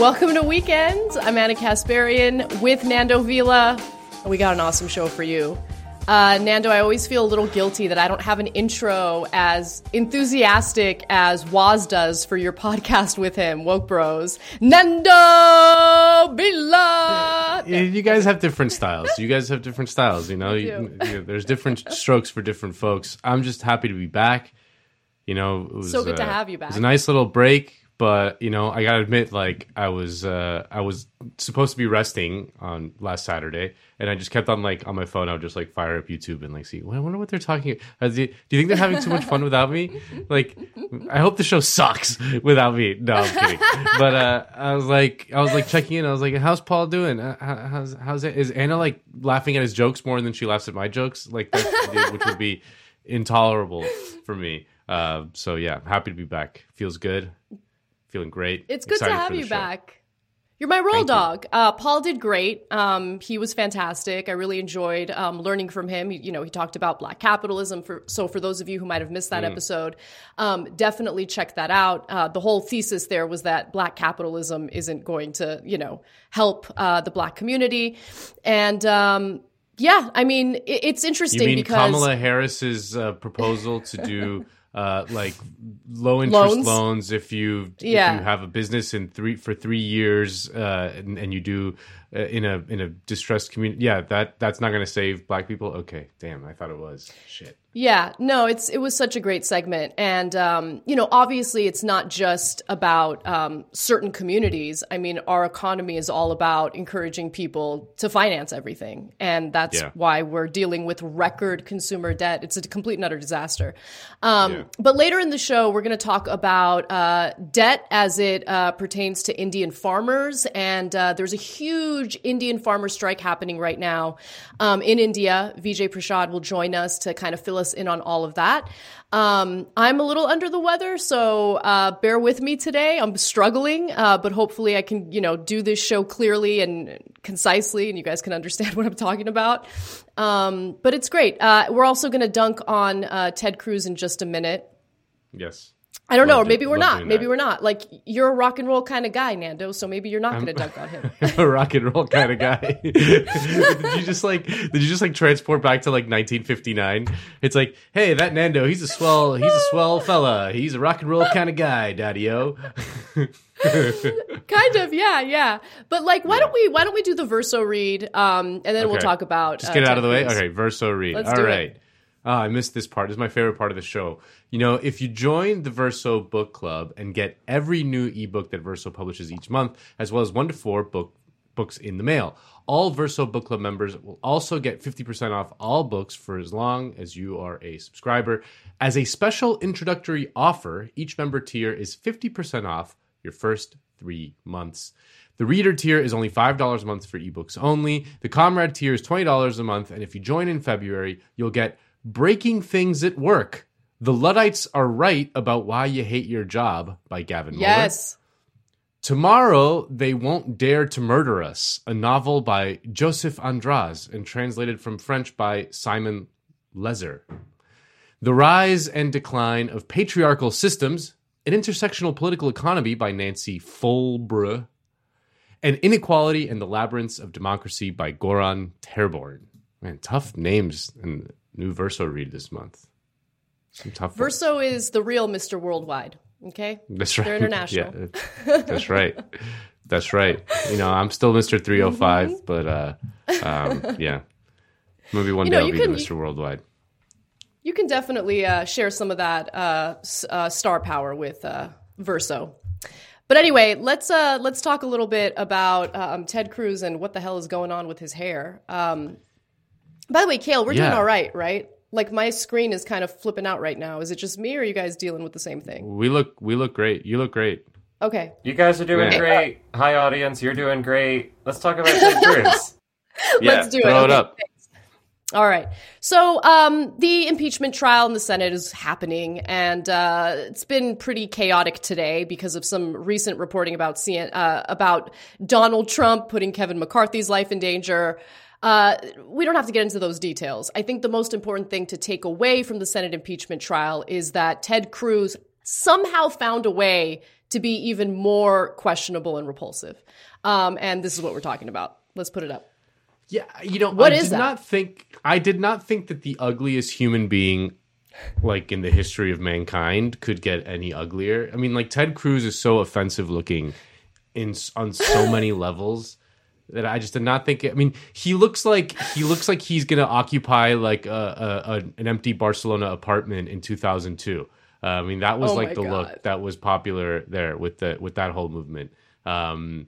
Welcome to Weekend. I'm Ana Kasparian with Nando Vila. We got an awesome show for you. Uh, Nando, I always feel a little guilty that I don't have an intro as enthusiastic as Waz does for your podcast with him, Woke Bros. Nando Vila! You guys have different styles. You guys have different styles, you know? You, you, there's different strokes for different folks. I'm just happy to be back. You know, it was, So good to uh, have you back. It was a nice little break, but you know, I gotta admit, like I was, uh, I was supposed to be resting on last Saturday, and I just kept on like on my phone. I would just like fire up YouTube and like see. Well, I wonder what they're talking. Uh, do, you think they're having too much fun without me? Like, I hope the show sucks without me. No, I'm kidding. But uh, I was like, I was like checking in. I was like, how's Paul doing? Uh, how- how's how's it? Is Ana like laughing at his jokes more than she laughs at my jokes? Like, which would be intolerable for me. Uh, so yeah, happy to be back. Feels good. Feeling great. It's good to have you show. back. You're my roll Thank dog. Uh, Paul did great. Um, he was fantastic. I really enjoyed um, learning from him. He, you know, he talked about black capitalism. For so, for those of you who might have missed that Mm. episode, um, definitely check that out. Uh, the whole thesis there was that black capitalism isn't going to, you know, help uh, the black community, and um, yeah, I mean, it, it's interesting You mean because Kamala Harris's uh, proposal to do uh, like low interest Loans? loans, if you Yeah. if you have a business in three for three years uh, and, and you do uh, in a in a distressed community? Yeah, that that's not going to save black people. Okay, damn, I thought it was shit. Yeah, no, it's it was such a great segment, and um, you know, obviously, it's not just about um, certain communities. I mean, our economy is all about encouraging people to finance everything, and that's Yeah. why we're dealing with record consumer debt. It's a complete and utter disaster. Um, Yeah. But later in the show, we're going to talk about uh, debt as it uh, pertains to Indian farmers. And uh, there's a huge Indian farmer strike happening right now um, in India. Vijay Prashad will join us to kind of fill us in on all of that. Um, I'm a little under the weather, so uh, bear with me today. I'm struggling, uh, but hopefully I can, you know, do this show clearly and concisely, and you guys can understand what I'm talking about. Um, but it's great. Uh, we're also going to dunk on uh, Ted Cruz in just a minute. Yes. I don't know, or maybe we're not. Maybe we're not. Like you're a rock and roll kind of guy, Nando. So maybe you're not going to dunk on him. a rock and roll kind of guy. did you just like did you just like transport back to like 1959? It's like, hey, that Nando, he's a swell, he's a swell fella. He's a rock and roll kind of guy, daddy o. kind of, yeah, yeah. But like, why don't we? Why don't we do the verso read, um, and then we'll talk about Just uh, get it out of the way. Okay, verso read. Let's All do it. Ah, I missed this part. This is my favorite part of the show. You know, if you join the Verso Book Club and get every new ebook that Verso publishes each month, as well as one to four book books in the mail, all Verso Book Club members will also get 50% off all books for as long as you are a subscriber. As a special introductory offer, each member tier is 50% off your first three months. The reader tier is only $5 a month for ebooks only. The comrade tier is $20 a month. And if you join in February, you'll get Breaking Things at Work. The Luddites Are Right About Why You Hate Your Job by Gavin Mueller. Yes. Tomorrow They Won't Dare to Murder Us, a novel by Joseph Andras and translated from French by Simon Leser. The Rise and Decline of Patriarchal Systems, an intersectional political economy by Nancy Folbre, and Inequality and the Labyrinths of Democracy by Goran Therborn. Man, tough names the new Verso read this month. Some tough ones. Verso is the real Mr. Worldwide. Okay. That's right. They're international. Yeah, that's right. That's right. You know, I'm still Mr. 305, but uh, um, yeah, maybe one You day know, I'll be can- the Mr. Worldwide. You can definitely uh, share some of that uh, uh, star power with uh, Verso. But anyway, let's uh, let's talk a little bit about um, Ted Cruz and what the hell is going on with his hair. Um, by the way, Kale, we're doing all right, right? Like my screen is kind of flipping out right now. Is it just me, or are you guys dealing with the same thing? We look, we look great. You look great. Okay, You guys are doing Yeah. great. Hi, audience. You're doing great. Let's talk about Ted Cruz. Yeah, let's do it. throw it up. All right. So um, the impeachment trial in the Senate is happening, and uh, it's been pretty chaotic today because of some recent reporting about CN- uh, about Donald Trump putting Kevin McCarthy's life in danger. Uh, we don't have to get into those details. I think the most important thing to take away from the Senate impeachment trial is that Ted Cruz somehow found a way to be even more questionable and repulsive. Um, and this is what we're talking about. Let's put it up. Yeah, you know, What I is did that? not think I did not think that the ugliest human being like in the history of mankind could get any uglier. I mean, like Ted Cruz is so offensive looking in on so many levels that I just did not think. I mean, he looks like he looks like he's going to occupy like a, a, a an empty Barcelona apartment in 2002. Uh, I mean, that was Oh like the God. look that was popular there with the with that whole movement. Um,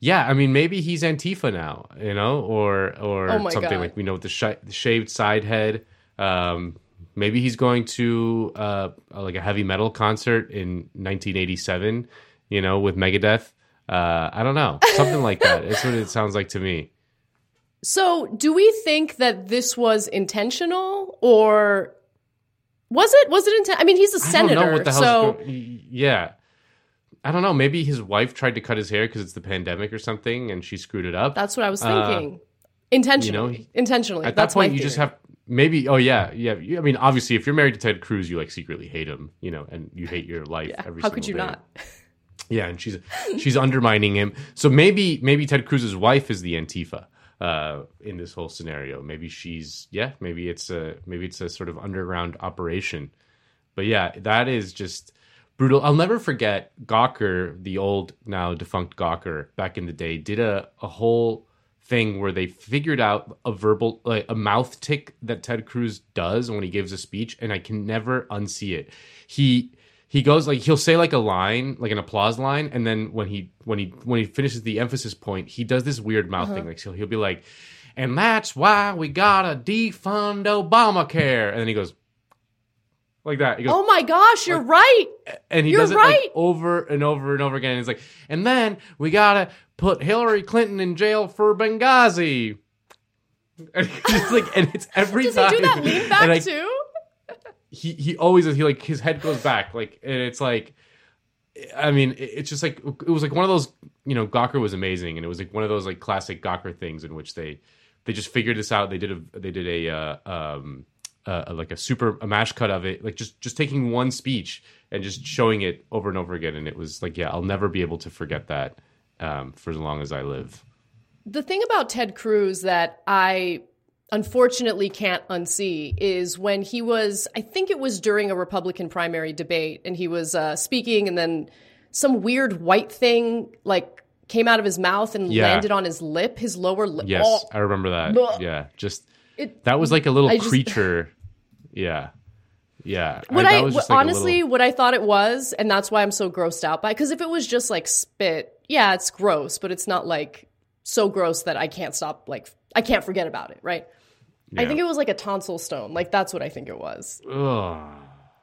yeah, I mean, maybe he's Antifa now, you know, or or Oh something God. like we know with the, sh- the shaved side head. Um, maybe he's going to uh, like a heavy metal concert in 1987, you know, with Megadeth. Uh, I don't know, something like that. It's what it sounds like to me. So, do we think that this was intentional or was it? Was it inten- I mean, he's a I senator. don't know what the so, go- yeah. I don't know. Maybe his wife tried to cut his hair because it's the pandemic or something, and she screwed it up. that's what I was Uh, thinking. intentionally. you know, intentionally. At that's that point, you just have maybe. Oh yeah, yeah. I mean, obviously, if you're married to Ted Cruz, you like secretly hate him, you know, and you hate your life. Yeah. Every How could you day. not? Yeah, and she's she's undermining him. So maybe maybe Ted Cruz's wife is the Antifa uh, in this whole scenario. Maybe she's yeah. Maybe it's a maybe it's a sort of underground operation. But yeah, that is just brutal. I'll never forget Gawker, the old now defunct Gawker, back in the day, did a a whole thing where they figured out a verbal like a mouth tick that Ted Cruz does when he gives a speech, and I can never unsee it. He he goes like he'll say like a line, like an applause line, and then when he when he when he finishes the emphasis point, he does this weird mouth uh-huh. thing. Like so he'll be like, and that's why we gotta defund Obamacare, and then he goes like that. He goes, Oh my gosh, you're right. and he You're does it right. like over and over and over again. He's like, and then we gotta put Hillary Clinton in jail for Benghazi. And it's like, and it's every Does he do that lean back I, too? He he always he like his head goes back like, and it's like, I mean, it's just like it was like one of those. You know, Gawker was amazing, and it was like one of those like classic Gawker things in which they they just figured this out. They did a they did a uh, um uh, like a super a mash cut of it, like just just taking one speech and just showing it over and over again. And it was like, yeah, I'll never be able to forget that um, for as long as I live. The thing about Ted Cruz that I unfortunately can't unsee is when he was, I think it was during a Republican primary debate, and he was uh, speaking, and then some weird white thing like came out of his mouth and Yeah. landed on his lip, his lower lip. Yes, Oh, I remember that. Ugh. Yeah, just it, that was like a little I just- creature. Yeah, yeah. what I, was like honestly, little- what I thought it was, and that's why I'm so grossed out by. Because if it was just like spit, yeah, it's gross, but it's not like so gross that I can't stop. Like I can't forget about it, right? I think it was like a tonsil stone. Like that's what I think it was. Ugh.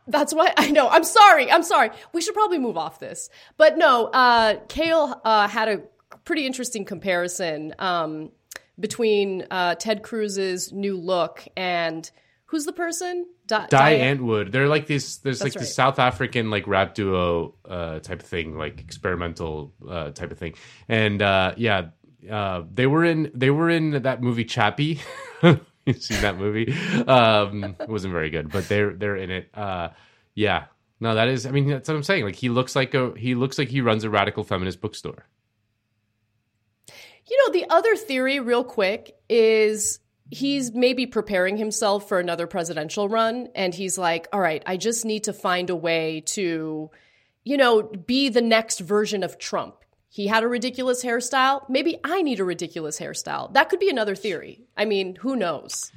That's why I know. I'm sorry. I'm sorry. We should probably move off this. But no, uh, Kale uh, had a pretty interesting comparison um, between uh, Ted Cruz's new look and who's the person? Di- Die Diane- Antwoord. They're like this. There's like That's this right. South African like rap duo uh, type of thing, like experimental uh, type of thing. And uh, yeah, uh, they were in they were in that movie Chappie. Seen that movie? Um, it wasn't very good, but they're they're in it. Uh, yeah. No, that is. I mean, that's what I'm saying. Like he looks like a he looks like he runs a radical feminist bookstore. You know, the other theory, real quick, is he's maybe preparing himself for another presidential run. And he's like, all right, I just need to find a way to, you know, be the next version of Trump. He had a ridiculous hairstyle. Maybe I need a ridiculous hairstyle. That could be another theory. I mean, who knows?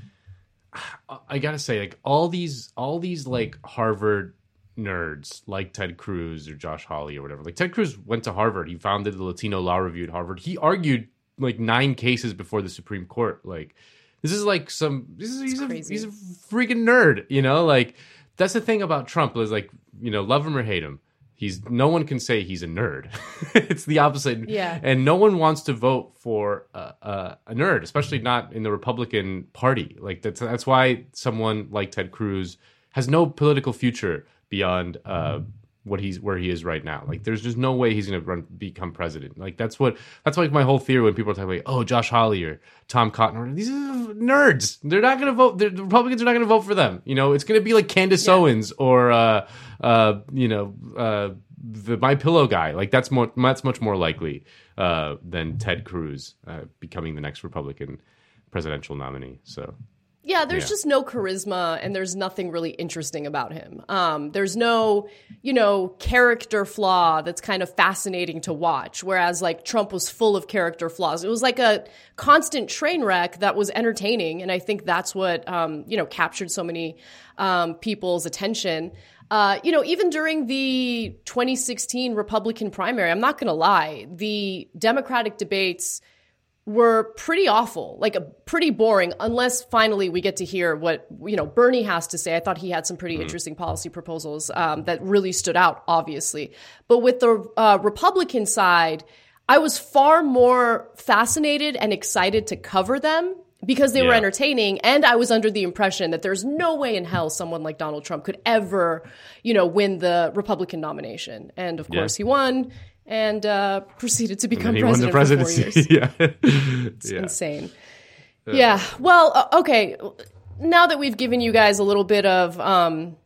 I gotta say, like all these, all these like Harvard nerds, like Ted Cruz or Josh Hawley or whatever. Like Ted Cruz went to Harvard. He founded the Latino Law Review at Harvard. He argued like nine cases before the Supreme Court. Like this is like some. This is he's a, he's a freaking nerd. You know, like that's the thing about Trump is like you know love him or hate him. He's no one can say he's a nerd. it's the opposite. Yeah. And no one wants to vote for a, a, a nerd, especially not in the Republican Party. Like that's that's why someone like Ted Cruz has no political future beyond uh, what he's where he is right now. Like there's just no way he's going to run become president. Like that's what that's like my whole theory when people are talking about oh Josh Hawley or Tom Cotton or these are nerds. They're not going to vote. The Republicans are not going to vote for them. You know, it's going to be like Candace Yeah. Owens or uh, uh, you know uh, the my pillow guy. Like that's more that's much more likely uh, than Ted Cruz uh, becoming the next Republican presidential nominee. So yeah, there's Yeah. just no charisma and there's nothing really interesting about him. Um, there's no, you know, character flaw that's kind of fascinating to watch. Whereas like Trump was full of character flaws. It was like a constant train wreck that was entertaining. And I think that's what, um, you know, captured so many um, people's attention. Uh, you know, even during the 2016 Republican primary, I'm not going to lie, the Democratic debates were pretty awful, like a pretty boring, unless finally we get to hear what you know Bernie has to say. I thought he had some pretty interesting policy proposals um, that really stood out, obviously. But with the uh, Republican side, I was far more fascinated and excited to cover them because they were entertaining, and I was under the impression that there's no way in hell someone like Donald Trump could ever, you know, win the Republican nomination. And of course, he won. And uh, proceeded to become the president for years presidency. yeah, yeah. insane. Yeah. Well, uh, okay. Now that we've given you guys a little bit of um,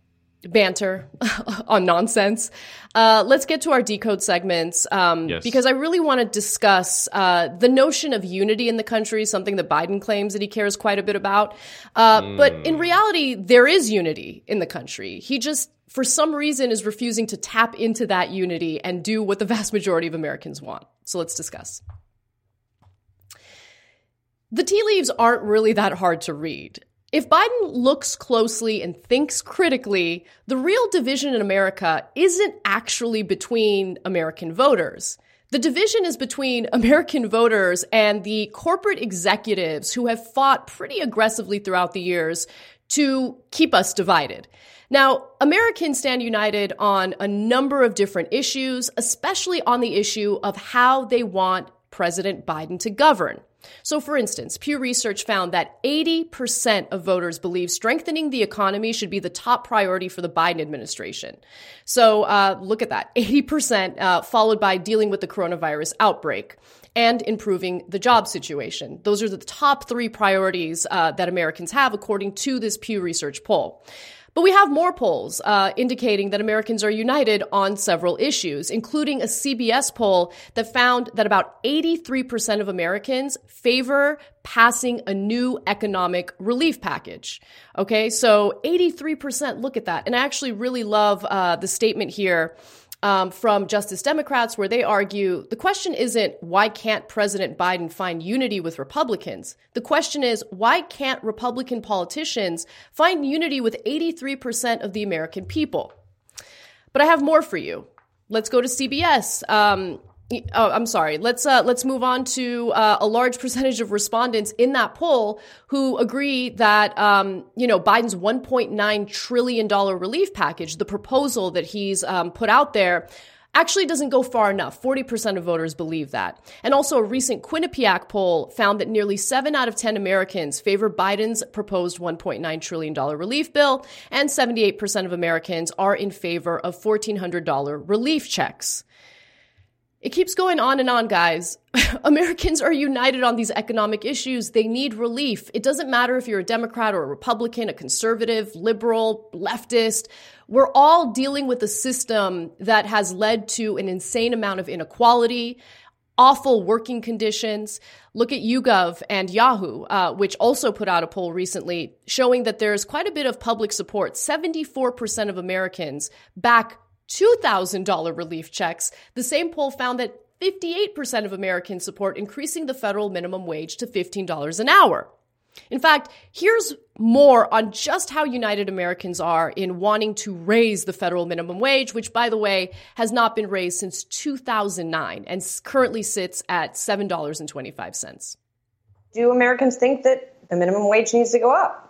banter on nonsense, uh, let's get to our decode segments. Um, Yes. Because I really want to discuss uh, the notion of unity in the country, something that Biden claims that he cares quite a bit about. Uh, But in reality, there is unity in the country. He just, for some reason, is refusing to tap into that unity and do what the vast majority of Americans want. So let's discuss. The tea leaves aren't really that hard to read. If Biden looks closely and thinks critically, the real division in America isn't actually between American voters. The division is between American voters and the corporate executives who have fought pretty aggressively throughout the years to keep us divided. Now, Americans stand united on a number of different issues, especially on the issue of how they want President Biden to govern. So, for instance, Pew Research found that 80% of voters believe strengthening the economy should be the top priority for the Biden administration. So, uh, look at that 80%, uh, followed by dealing with the coronavirus outbreak and improving the job situation. Those are the top three priorities uh, that Americans have, according to this Pew Research poll. But we have more polls uh, indicating that Americans are united on several issues, including a CBS poll that found that about 83% of Americans favor passing a new economic relief package. Okay, so 83%, look at that. And I actually really love uh, the statement here um, from Justice Democrats, where they argue the question isn't why can't President Biden find unity with Republicans? The question is why can't Republican politicians find unity with 83% of the American people? But I have more for you. Let's go to CBS. Um, Oh, I'm sorry. Let's uh, let's move on to uh, a large percentage of respondents in that poll who agree that um, you know Biden's 1.9 trillion dollar relief package, the proposal that he's um, put out there, actually doesn't go far enough. 40% of voters believe that. And also, a recent Quinnipiac poll found that nearly seven out of 10 Americans favor Biden's proposed $1.9 trillion relief bill, and 78% of Americans are in favor of $1,400 relief checks. It keeps going on and on, guys. Americans are united on these economic issues. They need relief. It doesn't matter if you're a Democrat or a Republican, a conservative, liberal, leftist. We're all dealing with a system that has led to an insane amount of inequality, awful working conditions. Look at YouGov and Yahoo, uh, which also put out a poll recently showing that there's quite a bit of public support. 74% of Americans back $2,000 relief checks. The same poll found that 58% of Americans support increasing the federal minimum wage to $15 an hour. In fact, here's more on just how united Americans are in wanting to raise the federal minimum wage, which, by the way, has not been raised since 2009 and currently sits at $7.25. Do Americans think that the minimum wage needs to go up?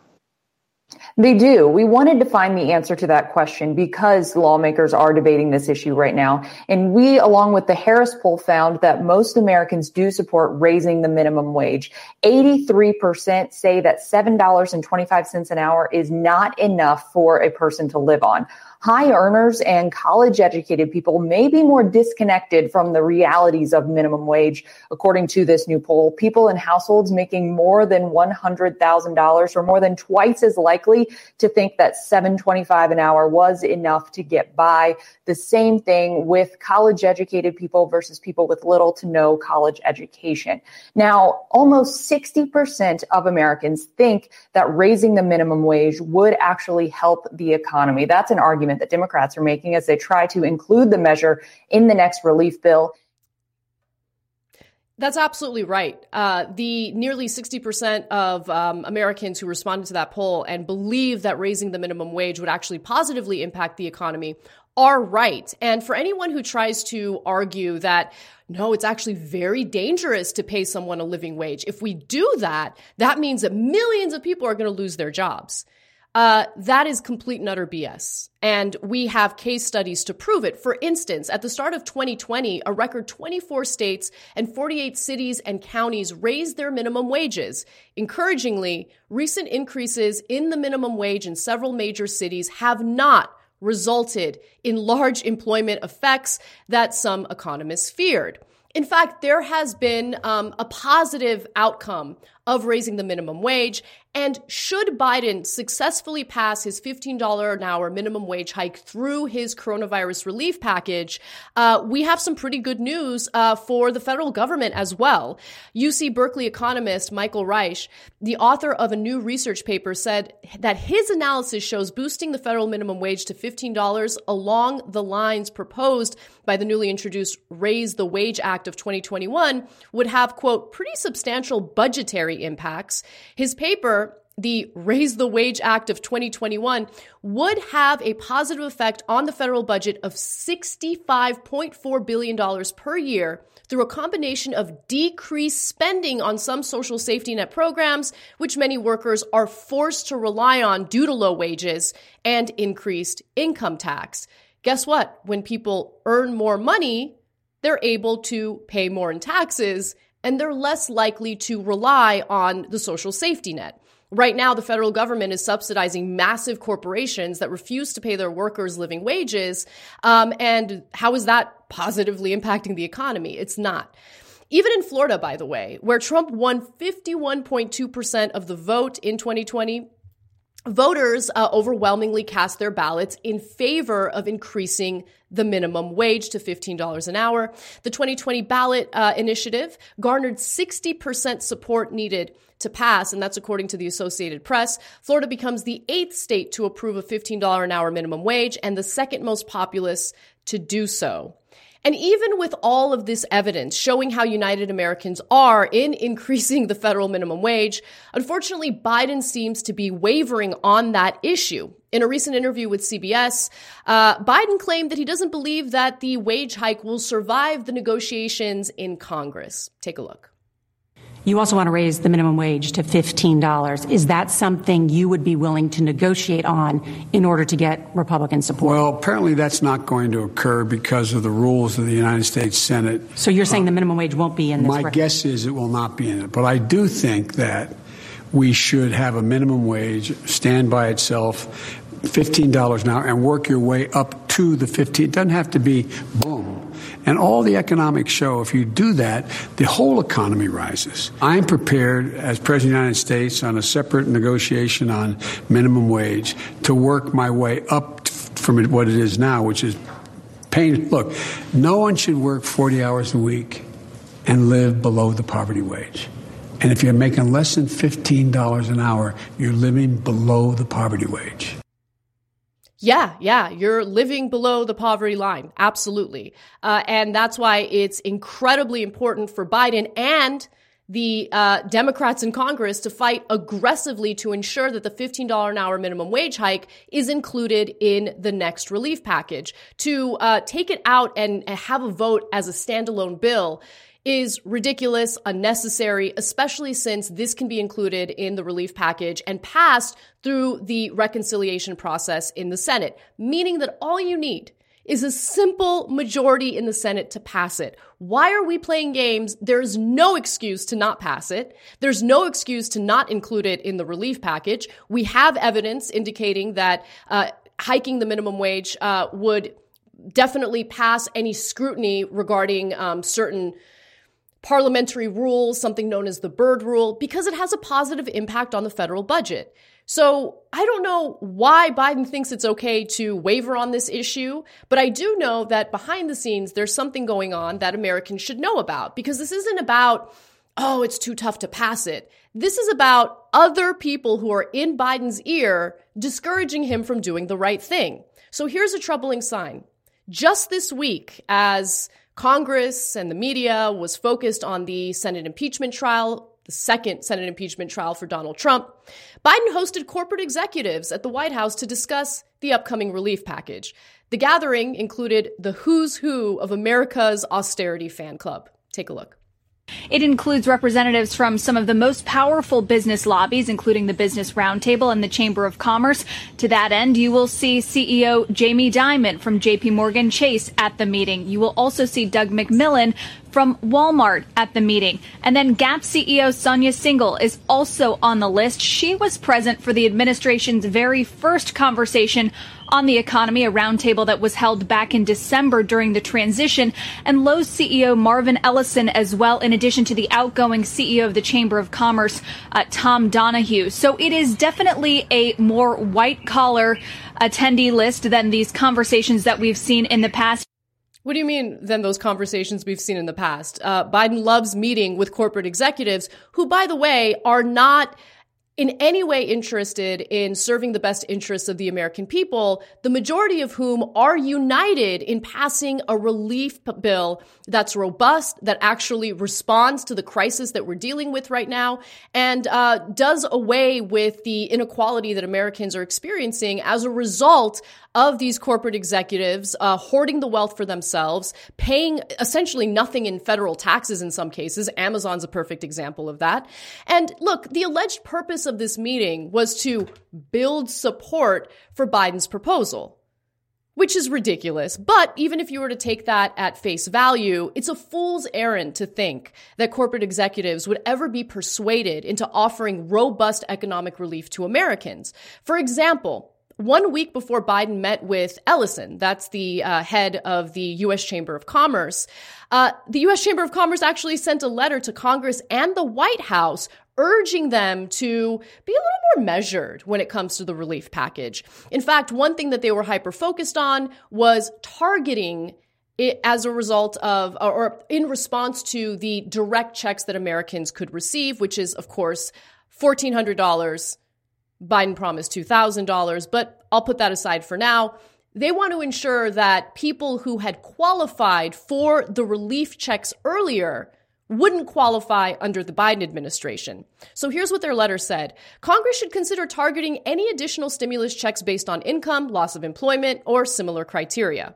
They do. We wanted to find the answer to that question because lawmakers are debating this issue right now. And we, along with the Harris poll, found that most Americans do support raising the minimum wage. 83% say that $7.25 an hour is not enough for a person to live on. High earners and college educated people may be more disconnected from the realities of minimum wage. According to this new poll, people in households making more than $100,000 are more than twice as likely to think that 725 an hour was enough to get by. The same thing with college educated people versus people with little to no college education. Now, almost 60% of Americans think that raising the minimum wage would actually help the economy. That's an argument that Democrats are making as they try to include the measure in the next relief bill. That's absolutely right. Uh, the nearly 60% of um, Americans who responded to that poll and believe that raising the minimum wage would actually positively impact the economy are right. And for anyone who tries to argue that, no, it's actually very dangerous to pay someone a living wage. If we do that, that means that millions of people are going to lose their jobs. Uh, that is complete and utter BS. And we have case studies to prove it. For instance, at the start of 2020, a record 24 states and 48 cities and counties raised their minimum wages. Encouragingly, recent increases in the minimum wage in several major cities have not resulted in large employment effects that some economists feared. In fact, there has been um, a positive outcome of raising the minimum wage. And should Biden successfully pass his $15 an hour minimum wage hike through his coronavirus relief package, uh, we have some pretty good news uh, for the federal government as well. UC Berkeley economist Michael Reich, the author of a new research paper, said that his analysis shows boosting the federal minimum wage to $15 along the lines proposed by the newly introduced Raise the Wage Act of 2021 would have, quote, pretty substantial budgetary impacts. His paper the Raise the Wage Act of 2021 would have a positive effect on the federal budget of $65.4 billion per year through a combination of decreased spending on some social safety net programs, which many workers are forced to rely on due to low wages, and increased income tax. Guess what? When people earn more money, they're able to pay more in taxes and they're less likely to rely on the social safety net. Right now, the federal government is subsidizing massive corporations that refuse to pay their workers living wages. Um, and how is that positively impacting the economy? It's not. Even in Florida, by the way, where Trump won 51.2% of the vote in 2020, voters uh, overwhelmingly cast their ballots in favor of increasing the minimum wage to $15 an hour. The 2020 ballot uh, initiative garnered 60% support needed to pass, and that's according to the Associated Press. Florida becomes the eighth state to approve a $15 an hour minimum wage and the second most populous to do so. And even with all of this evidence showing how united Americans are in increasing the federal minimum wage, unfortunately, Biden seems to be wavering on that issue. In a recent interview with CBS, uh, Biden claimed that he doesn't believe that the wage hike will survive the negotiations in Congress. Take a look. You also want to raise the minimum wage to $15. Is that something you would be willing to negotiate on in order to get Republican support? Well, apparently that's not going to occur because of the rules of the United States Senate. So you're saying uh, the minimum wage won't be in this? My record? guess is it will not be in it. But I do think that we should have a minimum wage stand by itself, $15 an hour, and work your way up to the 15. It doesn't have to be boom and all the economics show if you do that, the whole economy rises. I'm prepared, as President of the United States, on a separate negotiation on minimum wage to work my way up from what it is now, which is pain. Look, no one should work 40 hours a week and live below the poverty wage. And if you're making less than $15 an hour, you're living below the poverty wage. Yeah, yeah, you're living below the poverty line. Absolutely. Uh, and that's why it's incredibly important for Biden and the uh, Democrats in Congress to fight aggressively to ensure that the $15 an hour minimum wage hike is included in the next relief package. To uh, take it out and have a vote as a standalone bill is ridiculous, unnecessary, especially since this can be included in the relief package and passed through the reconciliation process in the Senate, meaning that all you need is a simple majority in the Senate to pass it. Why are we playing games? There's no excuse to not pass it. There's no excuse to not include it in the relief package. We have evidence indicating that uh, hiking the minimum wage uh, would definitely pass any scrutiny regarding um, certain parliamentary rules, something known as the Byrd Rule, because it has a positive impact on the federal budget. So I don't know why Biden thinks it's okay to waver on this issue, but I do know that behind the scenes, there's something going on that Americans should know about because this isn't about, oh, it's too tough to pass it. This is about other people who are in Biden's ear discouraging him from doing the right thing. So here's a troubling sign. Just this week, as Congress and the media was focused on the Senate impeachment trial, the second Senate impeachment trial for Donald Trump, Biden hosted corporate executives at the White House to discuss the upcoming relief package. The gathering included the who's who of America's austerity fan club. Take a look. It includes representatives from some of the most powerful business lobbies, including the Business Roundtable and the Chamber of Commerce. To that end, you will see CEO Jamie Dimon from JP Morgan Chase at the meeting. You will also see Doug McMillon from Walmart at the meeting. And then Gap CEO Sonia Syngal is also on the list. She was present for the administration's very first conversation on the economy, a roundtable that was held back in December during the transition, and Lowe's CEO Marvin Ellison as well, in addition to the outgoing CEO of the Chamber of Commerce, uh, Tom Donohue. So it is definitely a more white collar attendee list than these conversations that we've seen in the past. What do you mean than those conversations we've seen in the past? Uh, Biden loves meeting with corporate executives who, by the way, are not in any way interested in serving the best interests of the American people, the majority of whom are united in passing a relief bill that's robust, that actually responds to the crisis that we're dealing with right now, and uh, does away with the inequality that Americans are experiencing as a result of these corporate executives uh, hoarding the wealth for themselves, paying essentially nothing in federal taxes in some cases. Amazon's a perfect example of that. And look, the alleged purpose of this meeting was to build support for Biden's proposal which is ridiculous. But even if you were to take that at face value, it's a fool's errand to think that corporate executives would ever be persuaded into offering robust economic relief to Americans. For example, one week before Biden met with Ellison, that's the uh, head of the U.S. Chamber of Commerce, uh, the U.S. Chamber of Commerce actually sent a letter to Congress and the White House urging them to be a little more measured when it comes to the relief package. In fact, one thing that they were hyper focused on was targeting it as a result of or in response to the direct checks that Americans could receive, which is, of course, $1,400 Biden promised $2,000, but I'll put that aside for now. They want to ensure that people who had qualified for the relief checks earlier wouldn't qualify under the Biden administration. So here's what their letter said Congress should consider targeting any additional stimulus checks based on income, loss of employment, or similar criteria.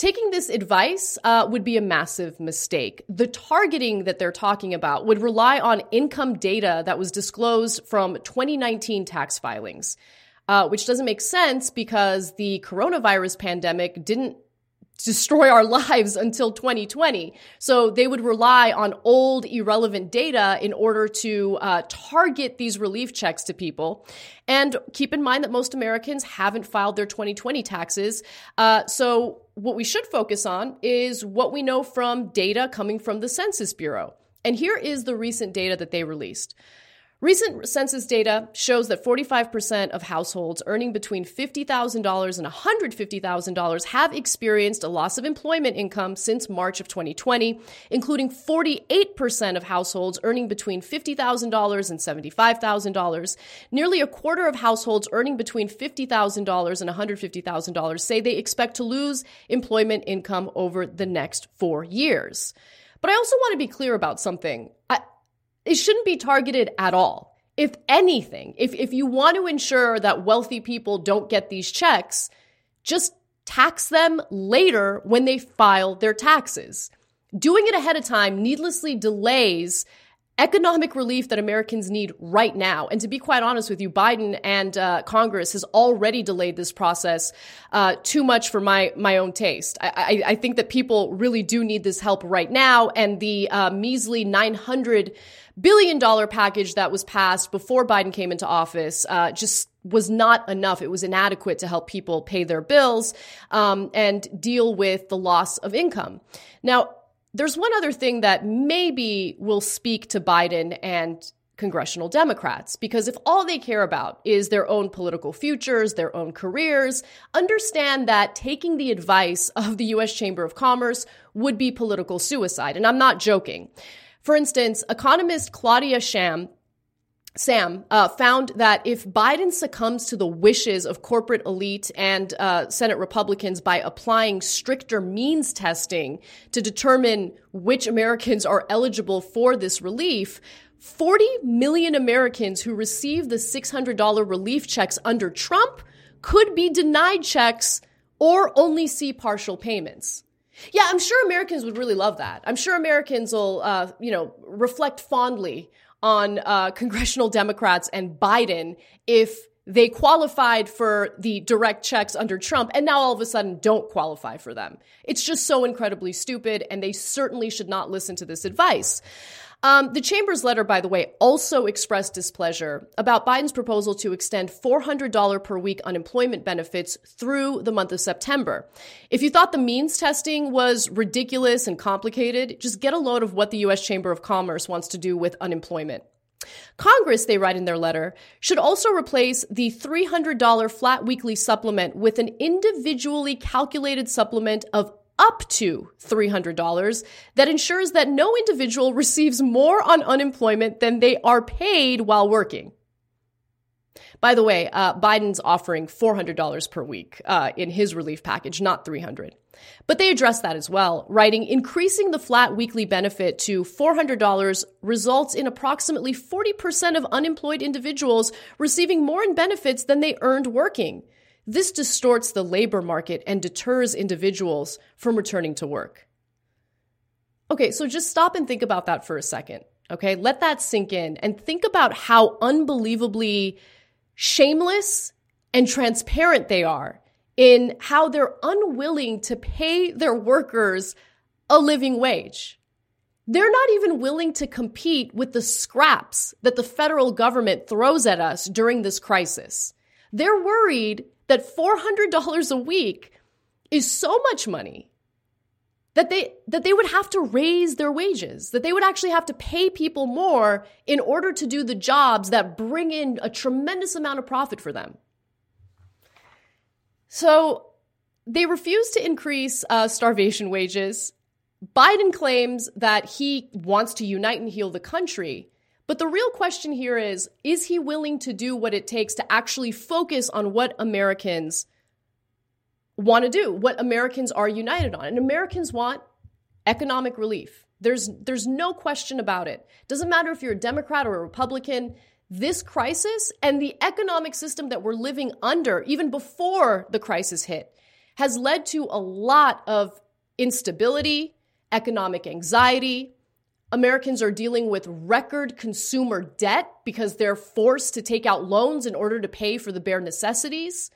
Taking this advice uh, would be a massive mistake. The targeting that they're talking about would rely on income data that was disclosed from 2019 tax filings, uh, which doesn't make sense because the coronavirus pandemic didn't destroy our lives until 2020. So they would rely on old, irrelevant data in order to uh, target these relief checks to people. And keep in mind that most Americans haven't filed their 2020 taxes. Uh, so what we should focus on is what we know from data coming from the Census Bureau. And here is the recent data that they released. Recent census data shows that 45% of households earning between $50,000 and $150,000 have experienced a loss of employment income since March of 2020, including 48% of households earning between $50,000 and $75,000. Nearly a quarter of households earning between $50,000 and $150,000 say they expect to lose employment income over the next four years. But I also want to be clear about something. I, it shouldn't be targeted at all. If anything, if, if you want to ensure that wealthy people don't get these checks, just tax them later when they file their taxes. Doing it ahead of time needlessly delays economic relief that Americans need right now. And to be quite honest with you, Biden and uh, Congress has already delayed this process uh, too much for my my own taste. I, I, I, think that people really do need this help right now, and the uh, measly 900 billion dollar package that was passed before Biden came into office uh, just was not enough. It was inadequate to help people pay their bills um, and deal with the loss of income. Now, there's one other thing that maybe will speak to Biden and congressional Democrats, because if all they care about is their own political futures, their own careers, understand that taking the advice of the U.S. Chamber of Commerce would be political suicide. And I'm not joking. For instance, economist Claudia Sham Sahm uh, found that if Biden succumbs to the wishes of corporate elite and uh, Senate Republicans by applying stricter means testing to determine which Americans are eligible for this relief, 40 million Americans who receive the $600 relief checks under Trump could be denied checks or only see partial payments. Yeah, I'm sure Americans would really love that. I'm sure Americans will, uh, you know, reflect fondly on uh, congressional Democrats and Biden if they qualified for the direct checks under Trump and now all of a sudden don't qualify for them. It's just so incredibly stupid, and they certainly should not listen to this advice. Um, the Chamber's letter, by the way, also expressed displeasure about Biden's proposal to extend $400 per week unemployment benefits through the month of September. If you thought the means testing was ridiculous and complicated, just get a load of what the U.S. Chamber of Commerce wants to do with unemployment. Congress, they write in their letter, should also replace the $300 flat weekly supplement with an individually calculated supplement of up to $300 that ensures that no individual receives more on unemployment than they are paid while working. By the way, uh, Biden's offering $400 per week uh, in his relief package, not 300. But they address that as well, writing increasing the flat weekly benefit to $400 results in approximately 40% of unemployed individuals receiving more in benefits than they earned working. This distorts the labor market and deters individuals from returning to work. Okay, so just stop and think about that for a second. Okay, let that sink in and think about how unbelievably shameless and transparent they are in how they're unwilling to pay their workers a living wage. They're not even willing to compete with the scraps that the federal government throws at us during this crisis. They're worried that $400 a week is so much money that they that they would have to raise their wages that they would actually have to pay people more in order to do the jobs that bring in a tremendous amount of profit for them. So they refuse to increase uh, starvation wages. Biden claims that he wants to unite and heal the country but the real question here is is he willing to do what it takes to actually focus on what Americans want to do, what Americans are united on? And Americans want economic relief. There's there's no question about it. Doesn't matter if you're a Democrat or a Republican, this crisis and the economic system that we're living under even before the crisis hit has led to a lot of instability, economic anxiety, Americans are dealing with record consumer debt because they're forced to take out loans in order to pay for the bare necessities.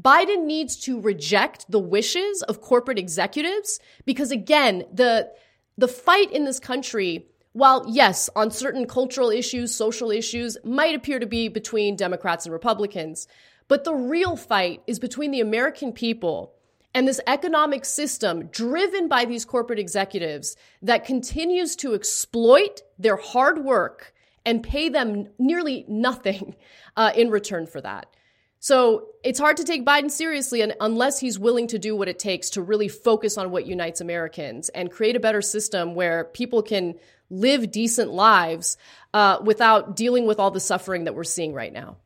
Biden needs to reject the wishes of corporate executives because again, the the fight in this country, while yes, on certain cultural issues, social issues might appear to be between Democrats and Republicans, but the real fight is between the American people and this economic system driven by these corporate executives that continues to exploit their hard work and pay them nearly nothing uh, in return for that. So it's hard to take Biden seriously unless he's willing to do what it takes to really focus on what unites Americans and create a better system where people can live decent lives uh, without dealing with all the suffering that we're seeing right now.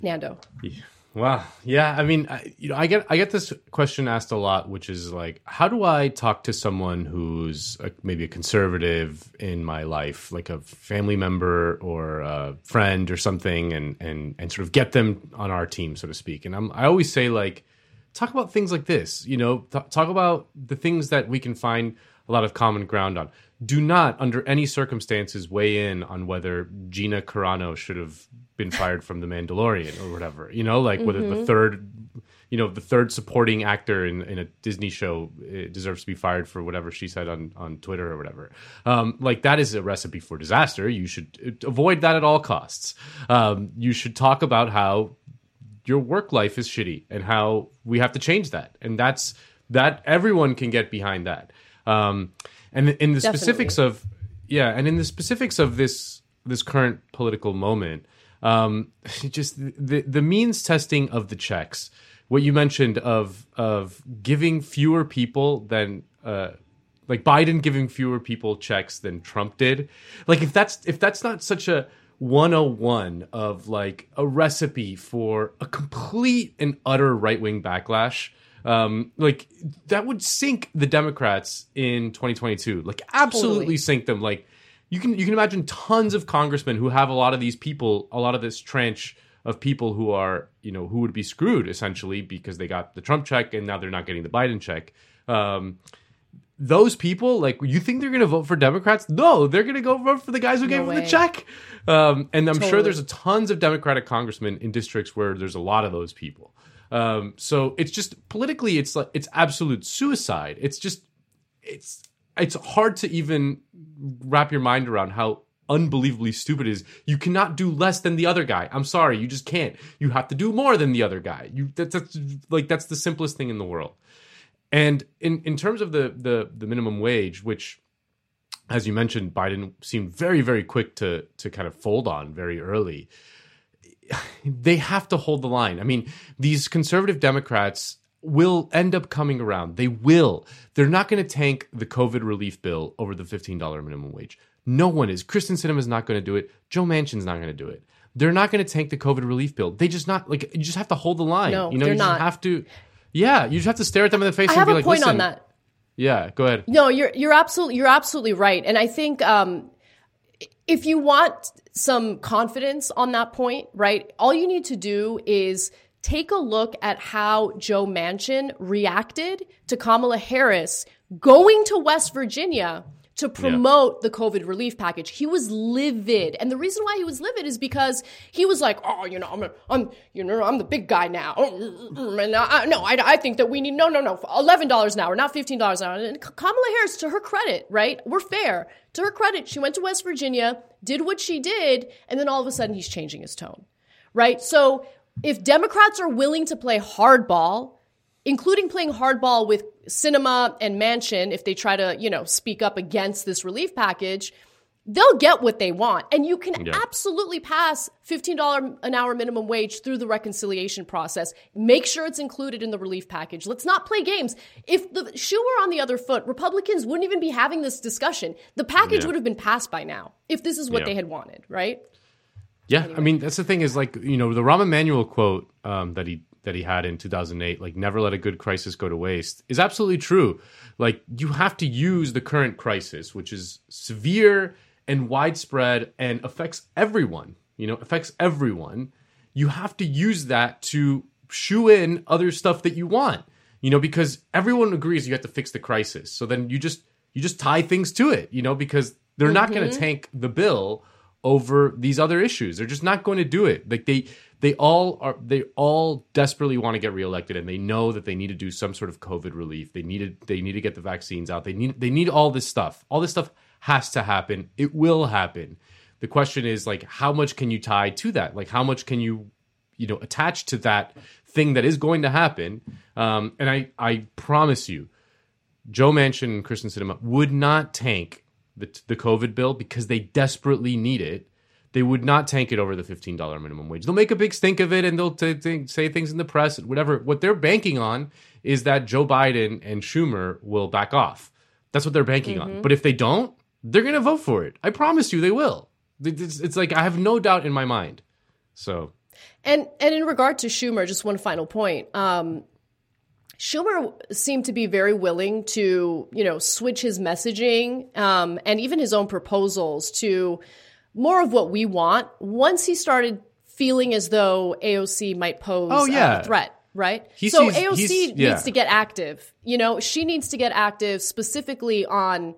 Nando. Yeah. Wow. Yeah. I mean, I, you know, I get I get this question asked a lot, which is like, how do I talk to someone who's a, maybe a conservative in my life, like a family member or a friend or something, and and and sort of get them on our team, so to speak. And I'm I always say like, talk about things like this. You know, th- talk about the things that we can find a lot of common ground on. Do not, under any circumstances, weigh in on whether Gina Carano should have been fired from The Mandalorian or whatever. You know, like whether Mm-hmm. the third, you know, the third supporting actor in, in a Disney show eh, deserves to be fired for whatever she said on, on Twitter or whatever. Um, like that is a recipe for disaster. You should eh, avoid that at all costs. Um, you should talk about how your work life is shitty and how we have to change that. And that's that everyone can get behind that. Um, and in the Definitely. specifics of yeah, and in the specifics of this this current political moment, um, just the the means testing of the checks. What you mentioned of of giving fewer people than uh, like Biden giving fewer people checks than Trump did. Like if that's if that's not such a 101 of like a recipe for a complete and utter right-wing backlash um like that would sink the democrats in 2022 like absolutely Totally. sink them like you can you can imagine tons of congressmen who have a lot of these people a lot of this trench of people who are you know who would be screwed essentially because they got the trump check and now they're not getting the biden check um those people, like, you think they're going to vote for Democrats? No, they're going to go vote for the guys who gave them the check. Um, and I'm sure there's a tons of Democratic congressmen in districts where there's a lot of those people. Um, so it's just politically, it's like it's absolute suicide. It's just it's it's hard to even wrap your mind around how unbelievably stupid it is. You cannot do less than the other guy. I'm sorry, you just can't. You have to do more than the other guy. You that, that's like that's the simplest thing in the world. And in, in terms of the, the the minimum wage, which, as you mentioned, Biden seemed very very quick to to kind of fold on very early. They have to hold the line. I mean, these conservative Democrats will end up coming around. They will. They're not going to tank the COVID relief bill over the fifteen dollar minimum wage. No one is. Kyrsten Sinema is not going to do it. Joe Manchin's not going to do it. They're not going to tank the COVID relief bill. They just not like you just have to hold the line. No, you know, they're you just not. have to. Yeah, you just have to stare at them in the face I and have be a like, point on that. Yeah, go ahead. No, you're you're absolutely you're absolutely right, and I think um, if you want some confidence on that point, right, all you need to do is take a look at how Joe Manchin reacted to Kamala Harris going to West Virginia to promote the COVID relief package. He was livid. And the reason why he was livid is because he was like, oh, you know, I'm, a, I'm you know, I'm the big guy now. And I, no, I, I think that we need, no, no, no, $11 an hour, not $15 an hour. And Kamala Harris, to her credit, right? We're fair. To her credit, she went to West Virginia, did what she did, and then all of a sudden he's changing his tone, right? So if Democrats are willing to play hardball, including playing hardball with Sinema and Manchin, if they try to, you know, speak up against this relief package, they'll get what they want. And you can Yeah. absolutely pass $15 an hour minimum wage through the reconciliation process. Make sure it's included in the relief package. Let's not play games. If the shoe were on the other foot, Republicans wouldn't even be having this discussion. The package Yeah. would have been passed by now if this is what Yeah. they had wanted, right? Yeah, I mean that's the thing is like you know the Rahm Emanuel quote um, that he that he had in 2008, like never let a good crisis go to waste, is absolutely true. Like you have to use the current crisis, which is severe and widespread and affects everyone. You know, affects everyone. You have to use that to shoe in other stuff that you want. You know, because everyone agrees you have to fix the crisis. So then you just you just tie things to it. You know, because they're not going to mm-hmm. tank the bill over these other issues. They're just not going to do it. Like they they all are they all desperately want to get reelected and they know that they need to do some sort of COVID relief. They need to, they need to get the vaccines out. They need they need all this stuff. All this stuff has to happen. It will happen. The question is like how much can you tie to that? Like how much can you you know attach to that thing that is going to happen? Um, and I I promise you Joe Manchin and Kyrsten Sinema would not tank the, the COVID bill because they desperately need it. They would not tank it over the $15 minimum wage. They'll make a big stink of it and they'll t- t- say things in the press, whatever. What they're banking on is that Joe Biden and Schumer will back off. That's what they're banking on. But if they don't, they're going to vote for it. I promise you they will. It's, it's like I have no doubt in my mind. So, And and in regard to Schumer, just one final point. Um, Schumer seemed to be very willing to, you know, switch his messaging um, and even his own proposals to more of what we want. Once he started feeling as though AOC might pose Oh, yeah. a threat, right? He so sees- AOC yeah. needs to get active. You know, she needs to get active specifically on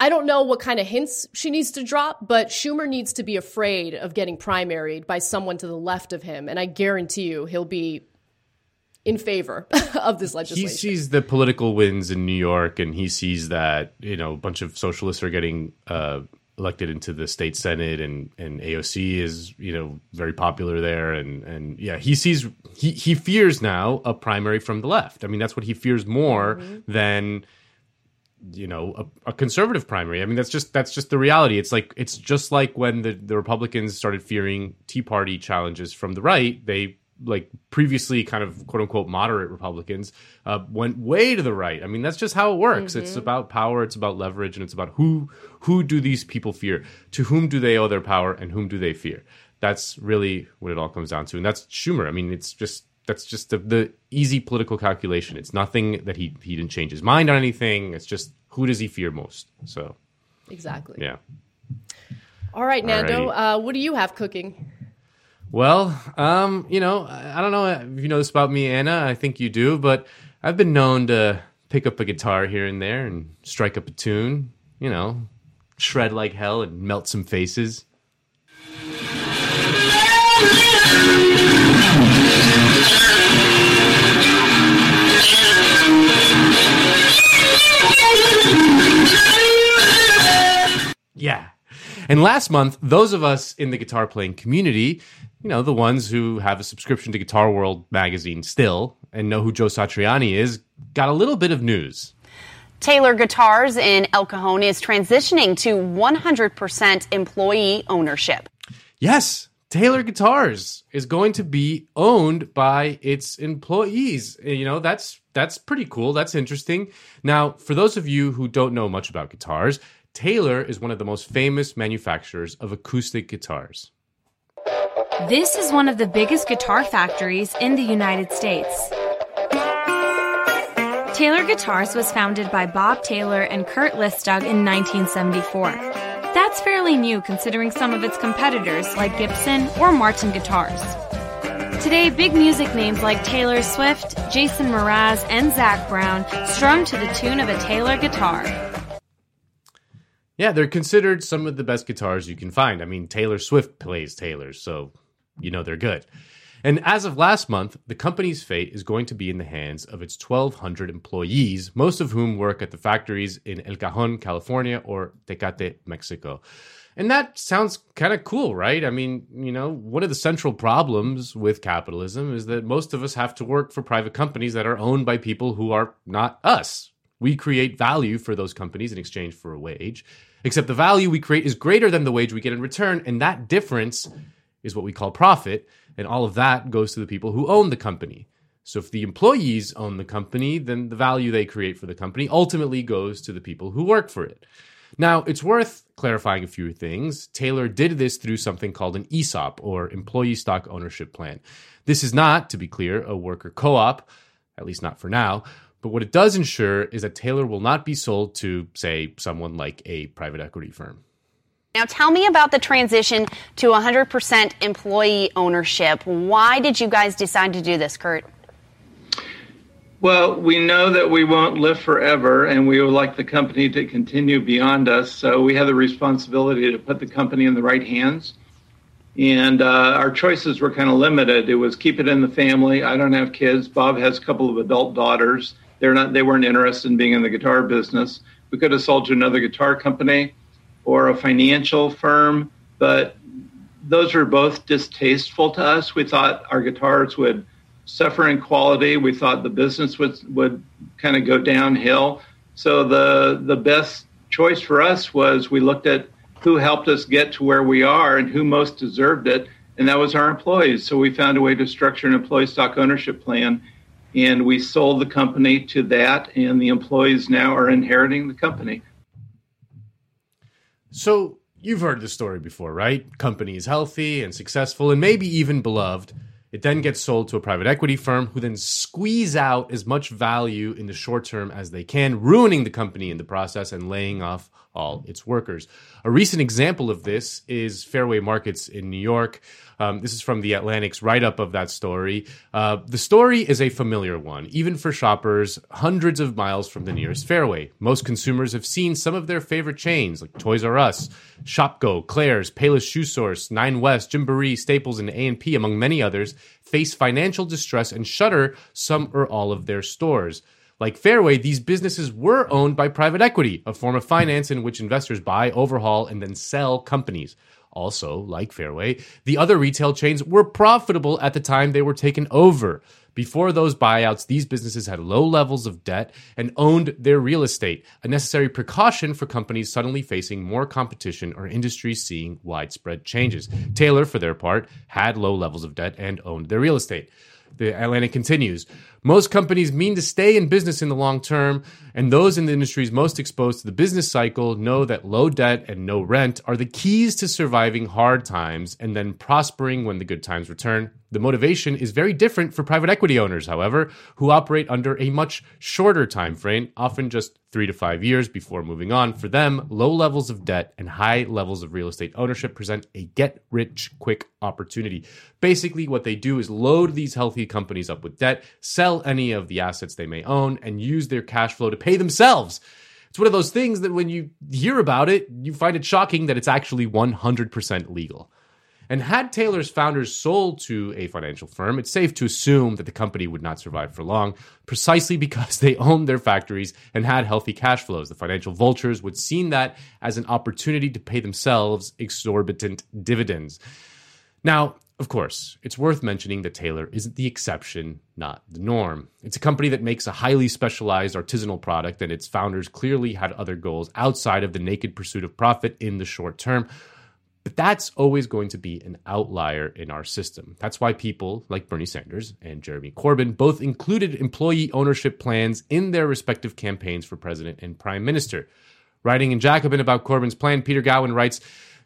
I don't know what kind of hints she needs to drop, but Schumer needs to be afraid of getting primaried by someone to the left of him. And I guarantee you he'll be in favor of this legislation. He sees the political wins in New York, and he sees that you know a bunch of socialists are getting uh, elected into the state senate, and and AOC is you know very popular there, and and yeah, he sees he he fears now a primary from the left. I mean, that's what he fears more mm-hmm. than you know a, a, conservative primary i mean that's just that's just the reality it's like it's just like when the, the republicans started fearing tea party challenges from the right they like previously kind of quote unquote moderate Republicans uh, went way to the right. I mean, that's just how it works. Mm-hmm. It's about power, it's about leverage, and it's about who who do these people fear? To whom do they owe their power, and whom do they fear? That's really what it all comes down to, and that's Schumer. I mean, it's just that's just the, the easy political calculation. It's nothing that he he didn't change his mind on anything. It's just who does he fear most? So exactly, yeah. All right, Nando, uh, what do you have cooking? Well, um, you know, I don't know if you know this about me, Ana. I think you do, but I've been known to pick up a guitar here and there and strike up a tune. You know, shred like hell and melt some faces. Yeah. And last month, those of us in the guitar playing community you know, the ones who have a subscription to Guitar World magazine still and know who Joe Satriani is, got a little bit of news. Taylor Guitars in El Cajon is transitioning to 100% employee ownership. Yes, Taylor Guitars is going to be owned by its employees. You know, that's that's pretty cool. That's interesting. Now, for those of you who don't know much about guitars, Taylor is one of the most famous manufacturers of acoustic guitars. This is one of the biggest guitar factories in the United States. Taylor Guitars was founded by Bob Taylor and Kurt Listug in 1974. That's fairly new considering some of its competitors like Gibson or Martin Guitars. Today, big music names like Taylor Swift, Jason Mraz, and Zac Brown strum to the tune of a Taylor guitar. Yeah, they're considered some of the best guitars you can find. I mean, Taylor Swift plays Taylor, so you know they're good. And as of last month, the company's fate is going to be in the hands of its 1,200 employees, most of whom work at the factories in El Cajon, California, or Tecate, Mexico. And that sounds kind of cool, right? I mean, you know, one of the central problems with capitalism is that most of us have to work for private companies that are owned by people who are not us. We create value for those companies in exchange for a wage, except the value we create is greater than the wage we get in return. And that difference is what we call profit, and all of that goes to the people who own the company. So if the employees own the company, then the value they create for the company ultimately goes to the people who work for it. Now, it's worth clarifying a few things. Taylor did this through something called an ESOP or employee stock ownership plan. This is not, to be clear, a worker co op, at least not for now. But what it does ensure is that Taylor will not be sold to, say, someone like a private equity firm. Now, tell me about the transition to 100% employee ownership. Why did you guys decide to do this, Kurt? Well, we know that we won't live forever, and we would like the company to continue beyond us. So we have the responsibility to put the company in the right hands. And uh, our choices were kind of limited. It was keep it in the family. I don't have kids. Bob has a couple of adult daughters. They're not. They weren't interested in being in the guitar business. We could have sold to another guitar company or a financial firm, but those were both distasteful to us. We thought our guitars would suffer in quality. We thought the business would would kind of go downhill. So the the best choice for us was we looked at who helped us get to where we are and who most deserved it, and that was our employees. So we found a way to structure an employee stock ownership plan, and we sold the company to that, and the employees now are inheriting the company. So you've heard this story before, right? Company is healthy and successful and maybe even beloved. It then gets sold to a private equity firm who then squeeze out as much value in the short term as they can, ruining the company in the process and laying off all its workers. A recent example of this is Fairway Markets in New York. Um, this is from the Atlantic's write up of that story. Uh, the story is a familiar one, even for shoppers hundreds of miles from the nearest fairway. Most consumers have seen some of their favorite chains like Toys R Us, Shopko, Claire's, Payless Shoe Source, Nine West, Gymboree, Staples, and A&P, among many others, face financial distress and shutter some or all of their stores. Like Fairway, these businesses were owned by private equity, a form of finance in which investors buy, overhaul, and then sell companies. Also, like Fairway, the other retail chains were profitable at the time they were taken over. Before those buyouts, these businesses had low levels of debt and owned their real estate, a necessary precaution for companies suddenly facing more competition or industries seeing widespread changes. Taylor, for their part, had low levels of debt and owned their real estate. The Atlantic continues. Most companies mean to stay in business in the long term, and those in the industries most exposed to the business cycle know that low debt and no rent are the keys to surviving hard times and then prospering when the good times return. The motivation is very different for private equity owners, however, who operate under a much shorter time frame, often just 3 to 5 years before moving on. For them, low levels of debt and high levels of real estate ownership present a get rich quick opportunity. Basically, what they do is load these healthy companies up with debt, sell any of the assets they may own and use their cash flow to pay themselves. It's one of those things that when you hear about it, you find it shocking that it's actually 100% legal. And had Taylor's founders sold to a financial firm, it's safe to assume that the company would not survive for long, precisely because they owned their factories and had healthy cash flows. The financial vultures would see that as an opportunity to pay themselves exorbitant dividends. Now, of course, it's worth mentioning that Taylor isn't the exception, not the norm. It's a company that makes a highly specialized artisanal product, and its founders clearly had other goals outside of the naked pursuit of profit in the short term. But that's always going to be an outlier in our system. That's why people like Bernie Sanders and Jeremy Corbyn both included employee ownership plans in their respective campaigns for president and prime minister. Writing in Jacobin about Corbyn's plan, Peter Gowan writes,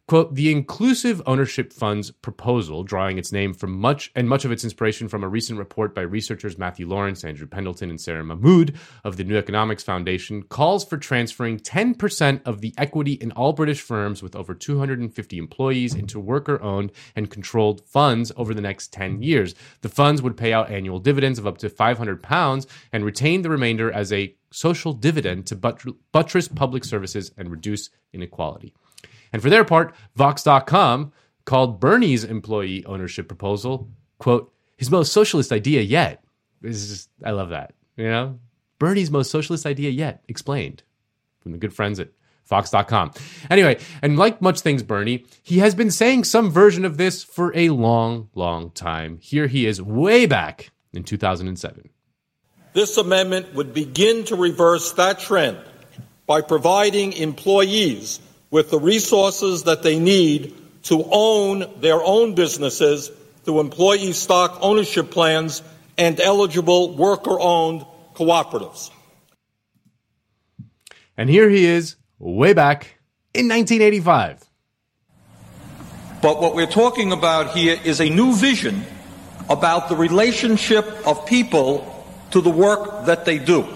Quote, the inclusive ownership fund's proposal, drawing its name from much and much of its inspiration from a recent report by researchers Matthew Lawrence, Andrew Pendleton, and Sarah Mahmood of the New Economics Foundation, calls for transferring 10% of the equity in all British firms with over 250 employees into worker owned and controlled funds over the next 10 years. The funds would pay out annual dividends of up to £500 and retain the remainder as a social dividend to buttress public services and reduce inequality. And for their part, Vox.com called Bernie's employee ownership proposal, quote, his most socialist idea yet. This is I love that. You know? Bernie's most socialist idea yet, explained from the good friends at Vox.com. Anyway, and like much things Bernie, he has been saying some version of this for a long, long time. Here he is way back in 2007. This amendment would begin to reverse that trend by providing employees with the resources that they need to own their own businesses through employee stock ownership plans and eligible worker owned cooperatives. And here he is, way back in 1985. But what we're talking about here is a new vision about the relationship of people to the work that they do.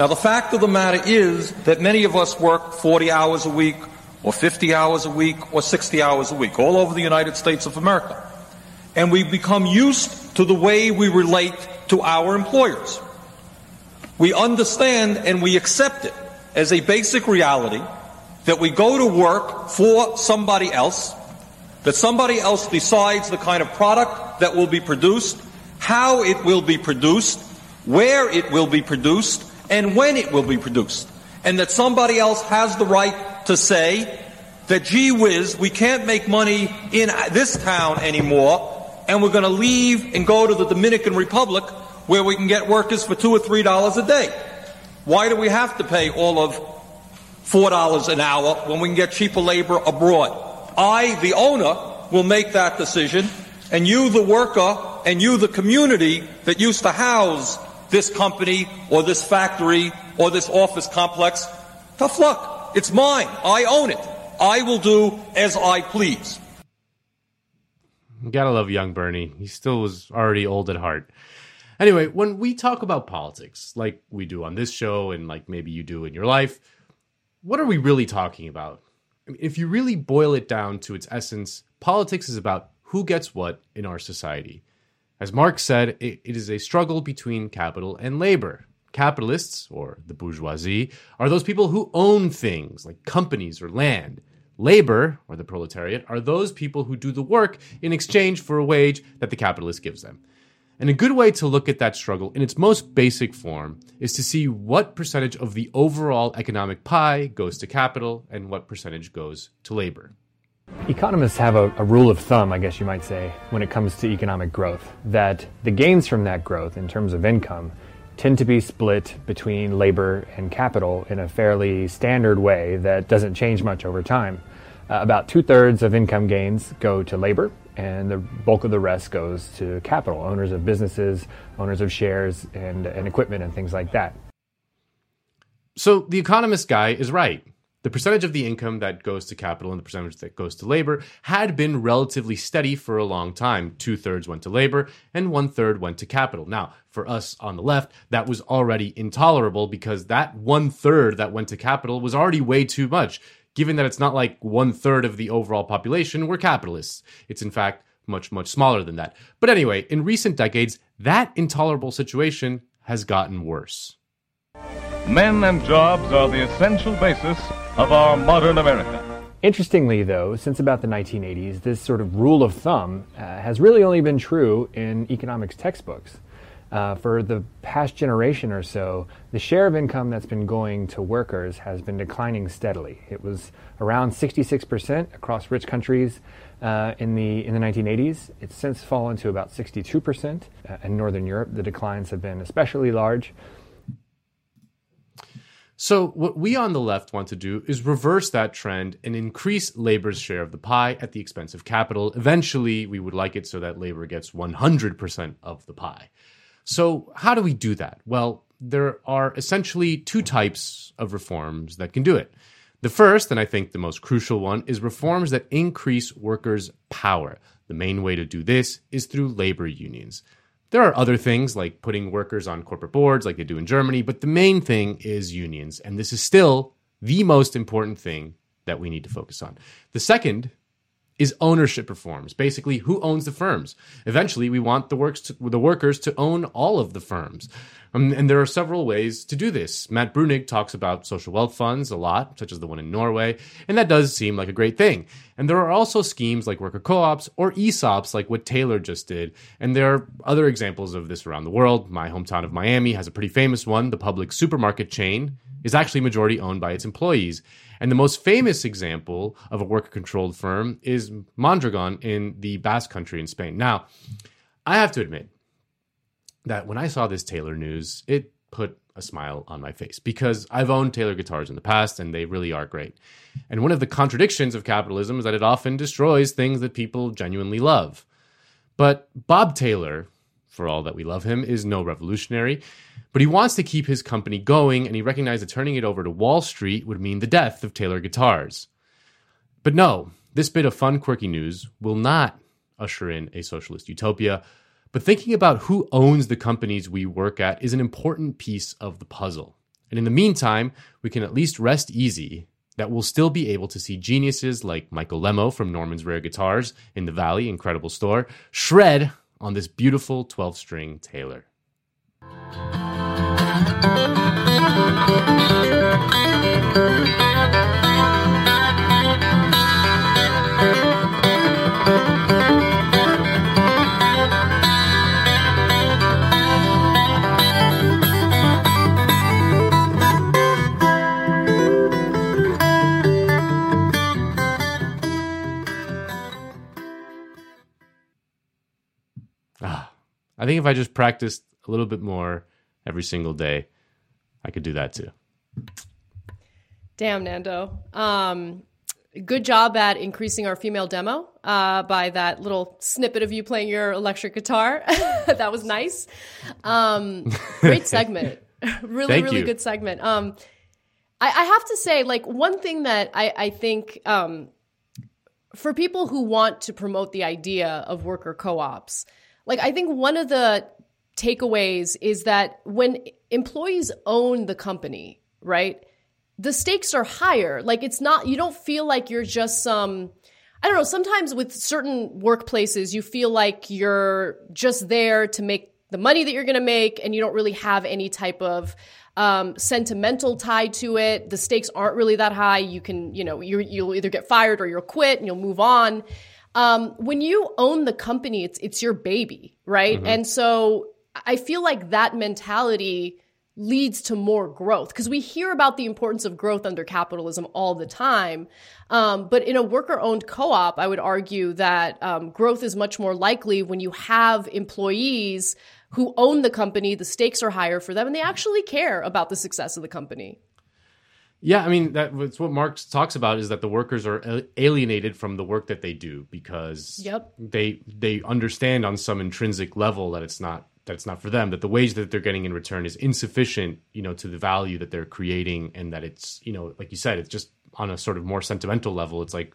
Now, the fact of the matter is that many of us work 40 hours a week, or 50 hours a week, or 60 hours a week, all over the United States of America. And we become used to the way we relate to our employers. We understand and we accept it as a basic reality that we go to work for somebody else, that somebody else decides the kind of product that will be produced, how it will be produced, where it will be produced, and when it will be produced. And that somebody else has the right to say that, gee whiz, we can't make money in this town anymore, and we're going to leave and go to the Dominican Republic where we can get workers for two or three dollars a day. Why do we have to pay all of four dollars an hour when we can get cheaper labor abroad? I, the owner, will make that decision, and you, the worker, and you, the community that used to house this company or this factory or this office complex. Tough luck. It's mine. I own it. I will do as I please. You gotta love young Bernie. He still was already old at heart. Anyway, when we talk about politics, like we do on this show and like maybe you do in your life, what are we really talking about? I mean, if you really boil it down to its essence, politics is about who gets what in our society. As Marx said, it, it is a struggle between capital and labor. Capitalists, or the bourgeoisie, are those people who own things like companies or land. Labor, or the proletariat, are those people who do the work in exchange for a wage that the capitalist gives them. And a good way to look at that struggle in its most basic form is to see what percentage of the overall economic pie goes to capital and what percentage goes to labor. Economists have a, a, rule of thumb, I guess you might say, when it comes to economic growth, that the gains from that growth in terms of income tend to be split between labor and capital in a fairly standard way that doesn't change much over time. Uh, about two thirds of income gains go to labor, and the bulk of the rest goes to capital, owners of businesses, owners of shares and, and equipment and things like that. So the economist guy is right. The percentage of the income that goes to capital and the percentage that goes to labor had been relatively steady for a long time. Two thirds went to labor and one third went to capital. Now, for us on the left, that was already intolerable because that one third that went to capital was already way too much given that it's not like one third of the overall population were capitalists. It's in fact much, much smaller than that. But anyway, in recent decades, that intolerable situation has gotten worse. Men and jobs are the essential basis of our modern America. Interestingly, though, since about the 1980s, this sort of rule of thumb uh, has really only been true in economics textbooks. Uh, for the past generation or so, the share of income that's been going to workers has been declining steadily. It was around 66% across rich countries uh, in the in the 1980s. It's since fallen to about 62%. Uh, in Northern Europe, the declines have been especially large. So, what we on the left want to do is reverse that trend and increase labor's share of the pie at the expense of capital. Eventually, we would like it so that labor gets 100% of the pie. So, how do we do that? Well, there are essentially two types of reforms that can do it. The first, and I think the most crucial one, is reforms that increase workers' power. The main way to do this is through labor unions. There are other things like putting workers on corporate boards like they do in Germany, but the main thing is unions. And this is still the most important thing that we need to focus on. The second is ownership reforms. Basically, who owns the firms? Eventually, we want the works to, the workers to own all of the firms. Um, and there are several ways to do this. Matt Bruenig talks about social wealth funds a lot, such as the one in Norway, and that does seem like a great thing. And there are also schemes like worker co-ops or ESOPs like what Taylor just did. And there are other examples of this around the world. My hometown of Miami has a pretty famous one. The Publix supermarket chain is actually majority owned by its employees. And the most famous example of a worker controlled firm is Mondragon in the Basque country in Spain. Now, I have to admit that when I saw this Taylor news, it put a smile on my face because I've owned Taylor guitars in the past and they really are great. And one of the contradictions of capitalism is that it often destroys things that people genuinely love. But Bob Taylor, for all that we love him, is no revolutionary. But he wants to keep his company going, and he recognized that turning it over to Wall Street would mean the death of Taylor Guitars. But no, this bit of fun, quirky news will not usher in a socialist utopia. But thinking about who owns the companies we work at is an important piece of the puzzle. And in the meantime, we can at least rest easy that we'll still be able to see geniuses like Michael Lemmo from Norman's Rare Guitars in the Valley Incredible Store shred on this beautiful 12 string Taylor. I think if I just practiced a little bit more every single day, I could do that too. Damn, Nando. Um, good job at increasing our female demo uh, by that little snippet of you playing your electric guitar. that was nice. Um, great segment. really, really you. good segment. Um, I, I have to say, like, one thing that I, I think um, for people who want to promote the idea of worker co-ops, like I think one of the takeaways is that when employees own the company, right? The stakes are higher. Like it's not you don't feel like you're just some I don't know, sometimes with certain workplaces you feel like you're just there to make the money that you're going to make and you don't really have any type of um, sentimental tie to it. The stakes aren't really that high. You can, you know, you you'll either get fired or you'll quit and you'll move on. Um, when you own the company, it's it's your baby, right? Mm-hmm. And so I feel like that mentality leads to more growth because we hear about the importance of growth under capitalism all the time. Um, but in a worker owned co op, I would argue that um, growth is much more likely when you have employees who own the company, the stakes are higher for them, and they actually care about the success of the company. Yeah, I mean that's what Marx talks about is that the workers are alienated from the work that they do because yep. they they understand on some intrinsic level that it's not that it's not for them that the wage that they're getting in return is insufficient, you know, to the value that they're creating and that it's, you know, like you said, it's just on a sort of more sentimental level. It's like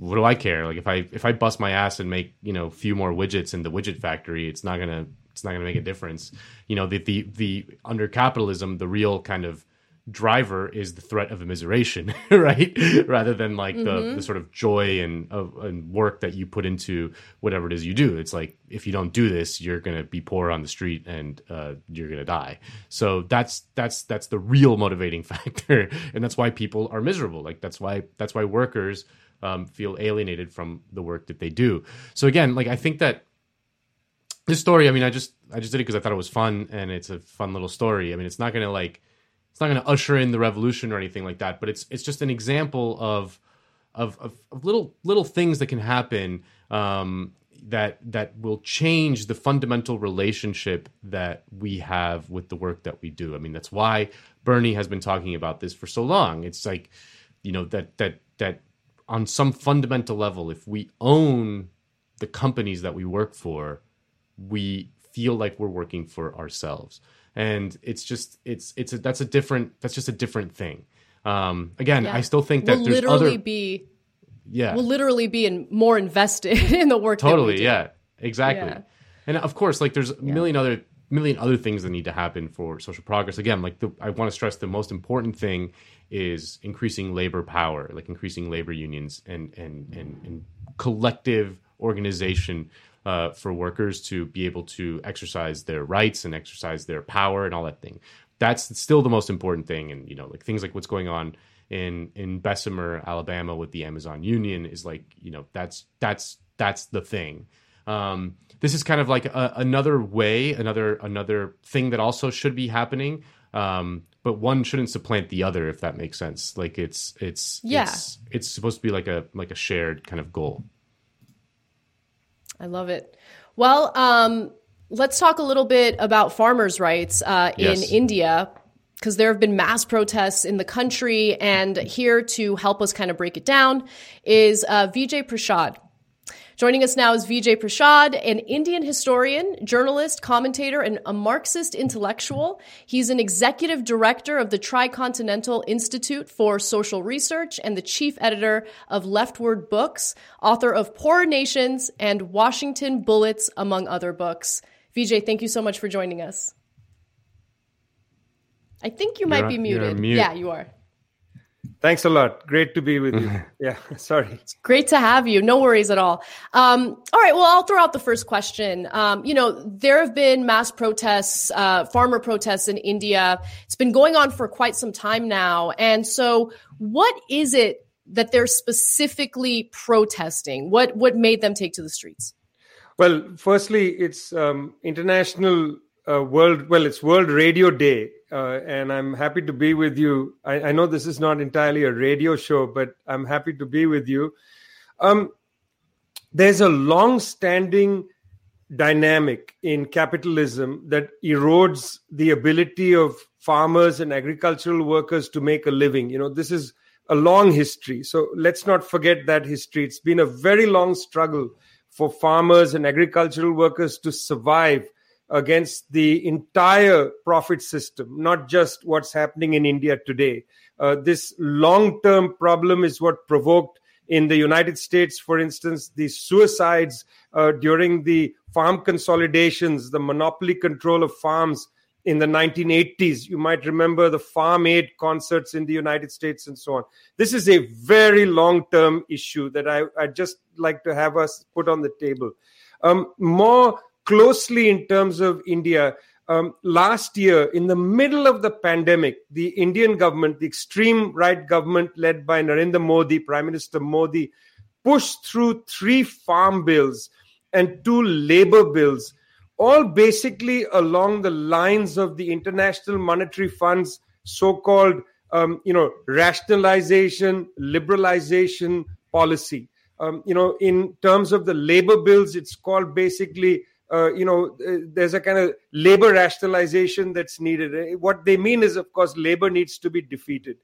what do I care? Like if I if I bust my ass and make, you know, a few more widgets in the widget factory, it's not going to it's not going to make a difference. You know, the the the under capitalism, the real kind of driver is the threat of immiseration, right? Rather than like the, Mm-hmm. the sort of joy and, of, and work that you put into whatever it is you do. It's like if you don't do this, you're going to be poor on the street and uh, you're going to die. So that's that's that's the real motivating factor, and that's why people are miserable. Like that's why that's why workers um, feel alienated from the work that they do. So again, like I think that this story. I mean, I just I just did it because I thought it was fun and it's a fun little story. I mean, it's not going to like it's not going to usher in the revolution or anything like that, but it's it's just an example of of of, of little little things that can happen um, that that will change the fundamental relationship that we have with the work that we do. I mean, that's why Bernie has been talking about this for so long. It's like you know that that that on some fundamental level, if we own the companies that we work for, we feel like we're working for ourselves and it's just it's it's a, that's a different that's just a different thing um again Yeah. i still think that we'll there's literally other be yeah we'll literally be in, more invested in the work. totally yeah exactly Yeah. and of course like there's a million other million other things that need to happen for social progress again like the, i want to stress the most important thing is increasing labor power like increasing labor unions and and and, and collective organization uh, for workers to be able to exercise their rights and exercise their power and all that thing that's still the most important thing and you know like things like what's going on in in Bessemer, Alabama, with the Amazon Union is like you know that's that's that's the thing. Um, this is kind of like a, another way, another another thing that also should be happening, um, but one shouldn't supplant the other, if that makes sense. Like it's it's Yeah. it's, it's supposed to be like a like a shared kind of goal. I love it. Well, um, let's talk a little bit about farmers' rights uh, in Yes. India because there have been mass protests in the country. And here to help us kind of break it down is uh, Vijay Prashad. Joining us now is Vijay Prashad, an Indian historian, journalist, commentator, and a Marxist intellectual. He's an executive director of the Tricontinental Institute for Social Research and the chief editor of LeftWord Books, author of Poor Nations and Washington Bullets, among other books. Vijay, thank you so much for joining us. I think you might You're be muted. mute. Yeah, you are. Thanks a lot. Great to be with you. yeah, sorry. Great to have you. No worries at all. Um, all right. Well, I'll throw out the first question. Um, you know, there have been mass protests, uh, farmer protests in India. It's been going on for quite some time now. And so, what is it that they're specifically protesting? What what made them take to the streets? Well, firstly, it's um, International uh, World. Well, it's World Radio Day, uh, and I'm happy to be with you. I, I know this is not entirely a radio show, but I'm happy to be with you. Um, there's a long-standing dynamic in capitalism that erodes the ability of farmers and agricultural workers to make a living. You know, this is a long history. So let's not forget that history. It's been a very long struggle for farmers and agricultural workers to survive against the entire profit system, not just what's happening in India today. Uh, this long term problem is what provoked in the United States, for instance, the suicides uh, during the farm consolidations, the monopoly control of farms in the 1980s. You might remember the Farm Aid concerts in the United States and so on. This is a very long term issue that I, I just like to have us put on the table. Um, more closely in terms of India, um, last year, in the middle of the pandemic, the Indian government, the extreme right government led by Narendra Modi, Prime Minister Modi, pushed through three farm bills and two labor bills all basically along the lines of the International Monetary Fund's so-called, um, you know, rationalization, liberalization policy. Um, you know, in terms of the labor bills, it's called basically, uh, you know, uh, there's a kind of labor rationalization that's needed. Uh, what they mean is, of course, labor needs to be defeated.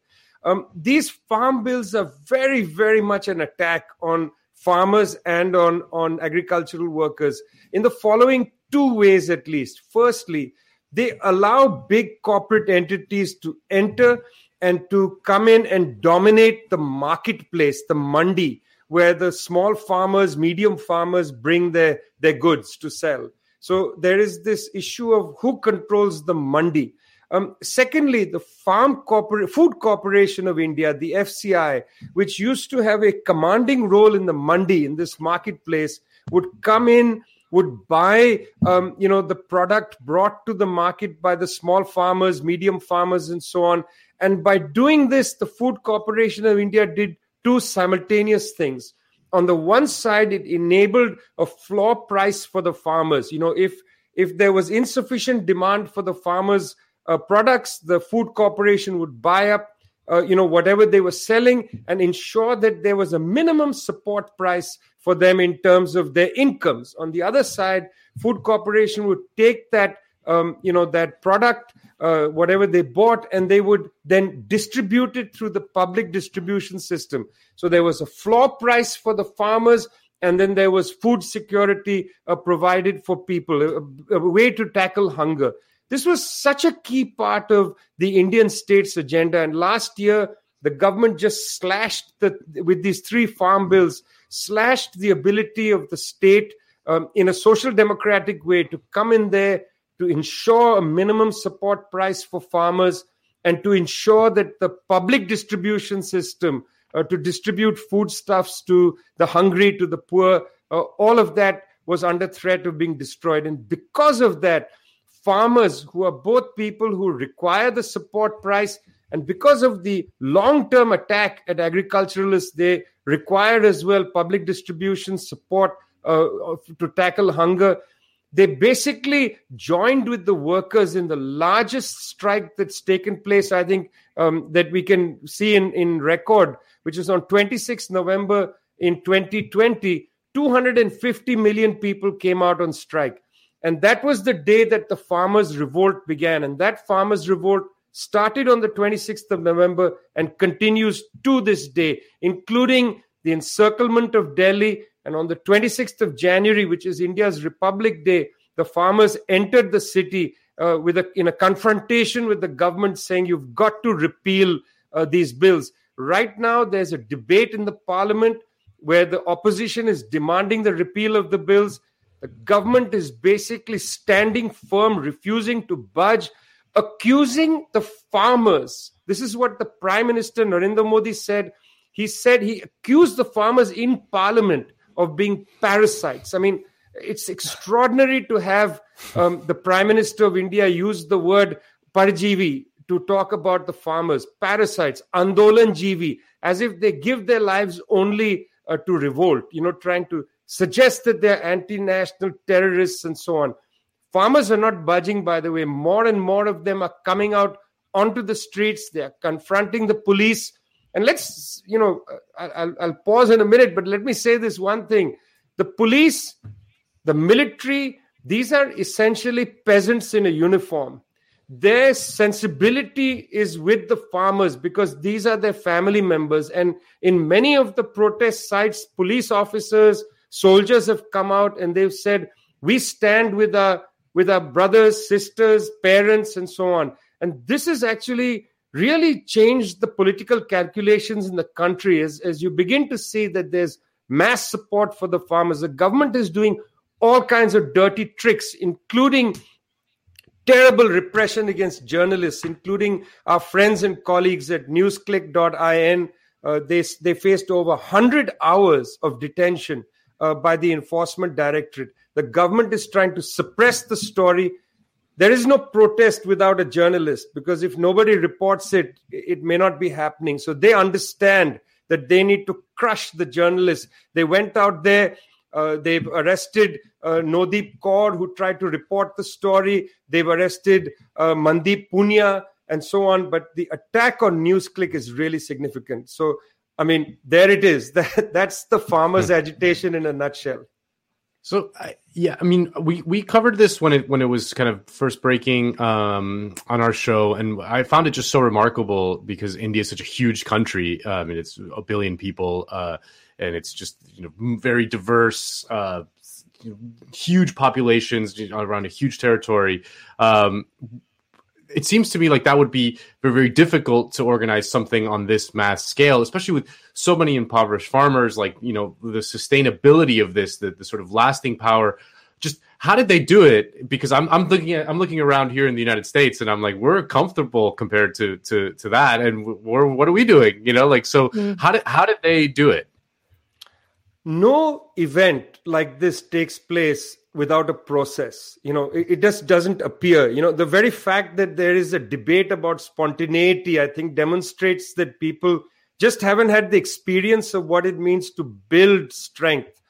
Um, these farm bills are very, very much an attack on farmers and on, on agricultural workers in the following two ways at least. Firstly, they allow big corporate entities to enter and to come in and dominate the marketplace, the mandi, where the small farmers, medium farmers bring their, their goods to sell. So there is this issue of who controls the mandi. Um, secondly, the Farm Corpor- Food Corporation of India, the FCI, which used to have a commanding role in the mandi, in this marketplace, would come in would buy um, you know the product brought to the market by the small farmers medium farmers and so on and by doing this the food corporation of india did two simultaneous things. On the one side it enabled a floor price for the farmers. You know if if there was insufficient demand for the farmers uh, products the food corporation would buy up uh, you know whatever they were selling and ensure that there was a minimum support price for them in terms of their incomes. On the other side food corporation would take that um, you know that product uh, whatever they bought and they would then distribute it through the public distribution system so there was a floor price for the farmers and then there was food security uh, provided for people a, a way to tackle hunger this was such a key part of the Indian state's agenda. And last year, the government just slashed the, with these three farm bills, slashed the ability of the state um, in a social democratic way to come in there to ensure a minimum support price for farmers and to ensure that the public distribution system uh, to distribute foodstuffs to the hungry, to the poor, uh, all of that was under threat of being destroyed. And because of that, farmers who are both people who require the support price and because of the long term attack at agriculturalists they require as well public distribution support uh, to tackle hunger they basically joined with the workers in the largest strike that's taken place i think um, that we can see in, in record which is on 26 november in 2020 250 million people came out on strike and that was the day that the farmers' revolt began. And that farmers' revolt started on the 26th of November and continues to this day, including the encirclement of Delhi. And on the 26th of January, which is India's Republic Day, the farmers entered the city uh, with a, in a confrontation with the government saying, You've got to repeal uh, these bills. Right now, there's a debate in the parliament where the opposition is demanding the repeal of the bills. The government is basically standing firm, refusing to budge, accusing the farmers. This is what the Prime Minister Narendra Modi said. He said he accused the farmers in parliament of being parasites. I mean, it's extraordinary to have um, the Prime Minister of India use the word parjivi to talk about the farmers, parasites, andolan jivi, as if they give their lives only uh, to revolt, you know, trying to suggest that they're anti national terrorists and so on. Farmers are not budging, by the way. More and more of them are coming out onto the streets. They're confronting the police. And let's, you know, I'll, I'll pause in a minute, but let me say this one thing. The police, the military, these are essentially peasants in a uniform. Their sensibility is with the farmers because these are their family members. And in many of the protest sites, police officers, soldiers have come out and they've said we stand with our with our brothers sisters parents and so on and this is actually really changed the political calculations in the country as, as you begin to see that there's mass support for the farmers. The government is doing all kinds of dirty tricks, including terrible repression against journalists, including our friends and colleagues at newsclick.in. Uh, they, they faced over 100 hours of detention uh, by the Enforcement Directorate. The government is trying to suppress the story. There is no protest without a journalist because if nobody reports it, it may not be happening. So they understand that they need to crush the journalists. They went out there uh, they've arrested uh, Nodeep Kaur, who tried to report the story. They've arrested uh, Mandeep Punia and so on. But the attack on NewsClick is really significant. So, I mean, there it is. That, that's the farmers' agitation in a nutshell. So yeah, I mean, we we covered this when it when it was kind of first breaking um, on our show, and I found it just so remarkable because India is such a huge country. I mean, it's a billion people. Uh, and it's just you know very diverse, uh, you know, huge populations around a huge territory. Um, it seems to me like that would be very, very difficult to organize something on this mass scale, especially with so many impoverished farmers. Like you know the sustainability of this, the, the sort of lasting power. Just how did they do it? Because I'm I'm looking at I'm looking around here in the United States, and I'm like we're comfortable compared to to to that, and we're what are we doing? You know, like so mm. how did how did they do it? no event like this takes place without a process. You know it, it, just doesn't appear. You know the very fact that there is a debate about spontaneity i think demonstrates that people just haven't had the experience of what it means to build strength.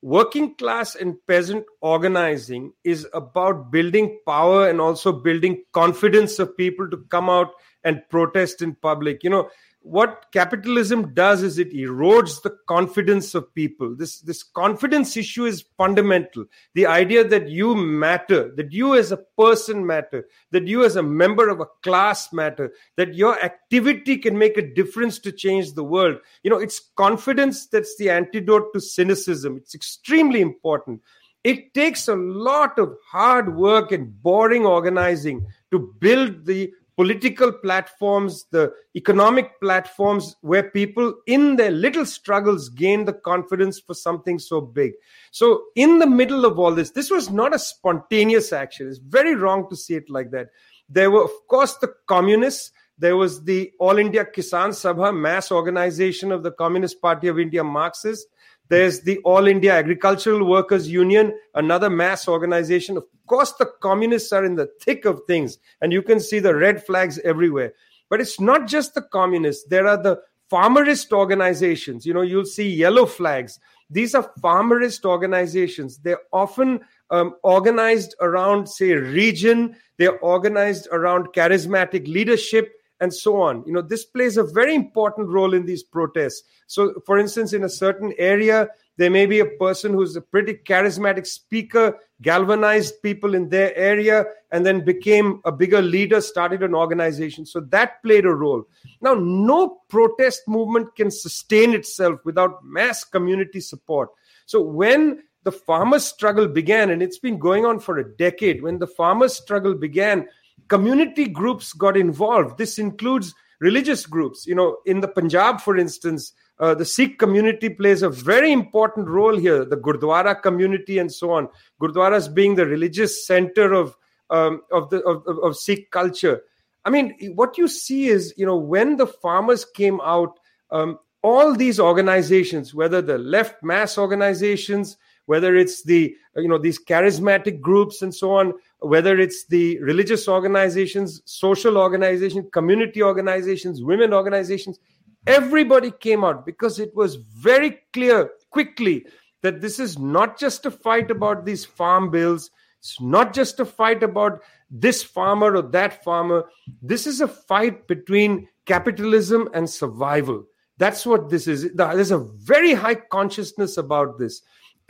Working class and peasant organizing is about building power and also building confidence of people to come out and protest in public. You know what capitalism does is it erodes the confidence of people. This this confidence issue is fundamental. The idea that you matter that you as a person matter that you as a member of a class matter that your activity can make a difference to change the world. You know it's confidence that's the antidote to cynicism. It's extremely important. It takes a lot of hard work and boring organizing to build the political platforms, the economic platforms where people in their little struggles gain the confidence for something so big. So, in the middle of all this, this was not a spontaneous action. It's very wrong to see it like that. There were, of course, the communists. There was the All India Kisan Sabha, mass organization of the Communist Party of India, Marxists. There's the All India Agricultural Workers Union, another mass organization. Of course, the communists are in the thick of things, and you can see the red flags everywhere. But it's not just the communists, there are the farmerist organizations. You know, you'll see yellow flags. These are farmerist organizations. They're often um, organized around, say, region, they're organized around charismatic leadership and so on. You know, this plays a very important role in these protests. So, for instance, in a certain area, there may be a person who's a pretty charismatic speaker, galvanized people in their area, and then became a bigger leader, started an organization. So that played a role. Now, no protest movement can sustain itself without mass community support. So when the farmers' struggle began, and it's been going on for a decade, when the farmers' struggle began, community groups got involved. This includes religious groups. You know, in the Punjab, for instance, uh, the Sikh community plays a very important role here. The Gurdwara community and so on. Gurdwaras being the religious center of um, of the of, of Sikh culture. I mean, what you see is, you know, when the farmers came out, um, all these organizations, whether the left mass organizations, whether it's the you know these charismatic groups and so on whether it's the religious organizations social organizations community organizations women organizations everybody came out because it was very clear quickly that this is not just a fight about these farm bills. It's not just a fight about this farmer or that farmer. This is a fight between capitalism and survival. That's what this is. There's a very high consciousness about this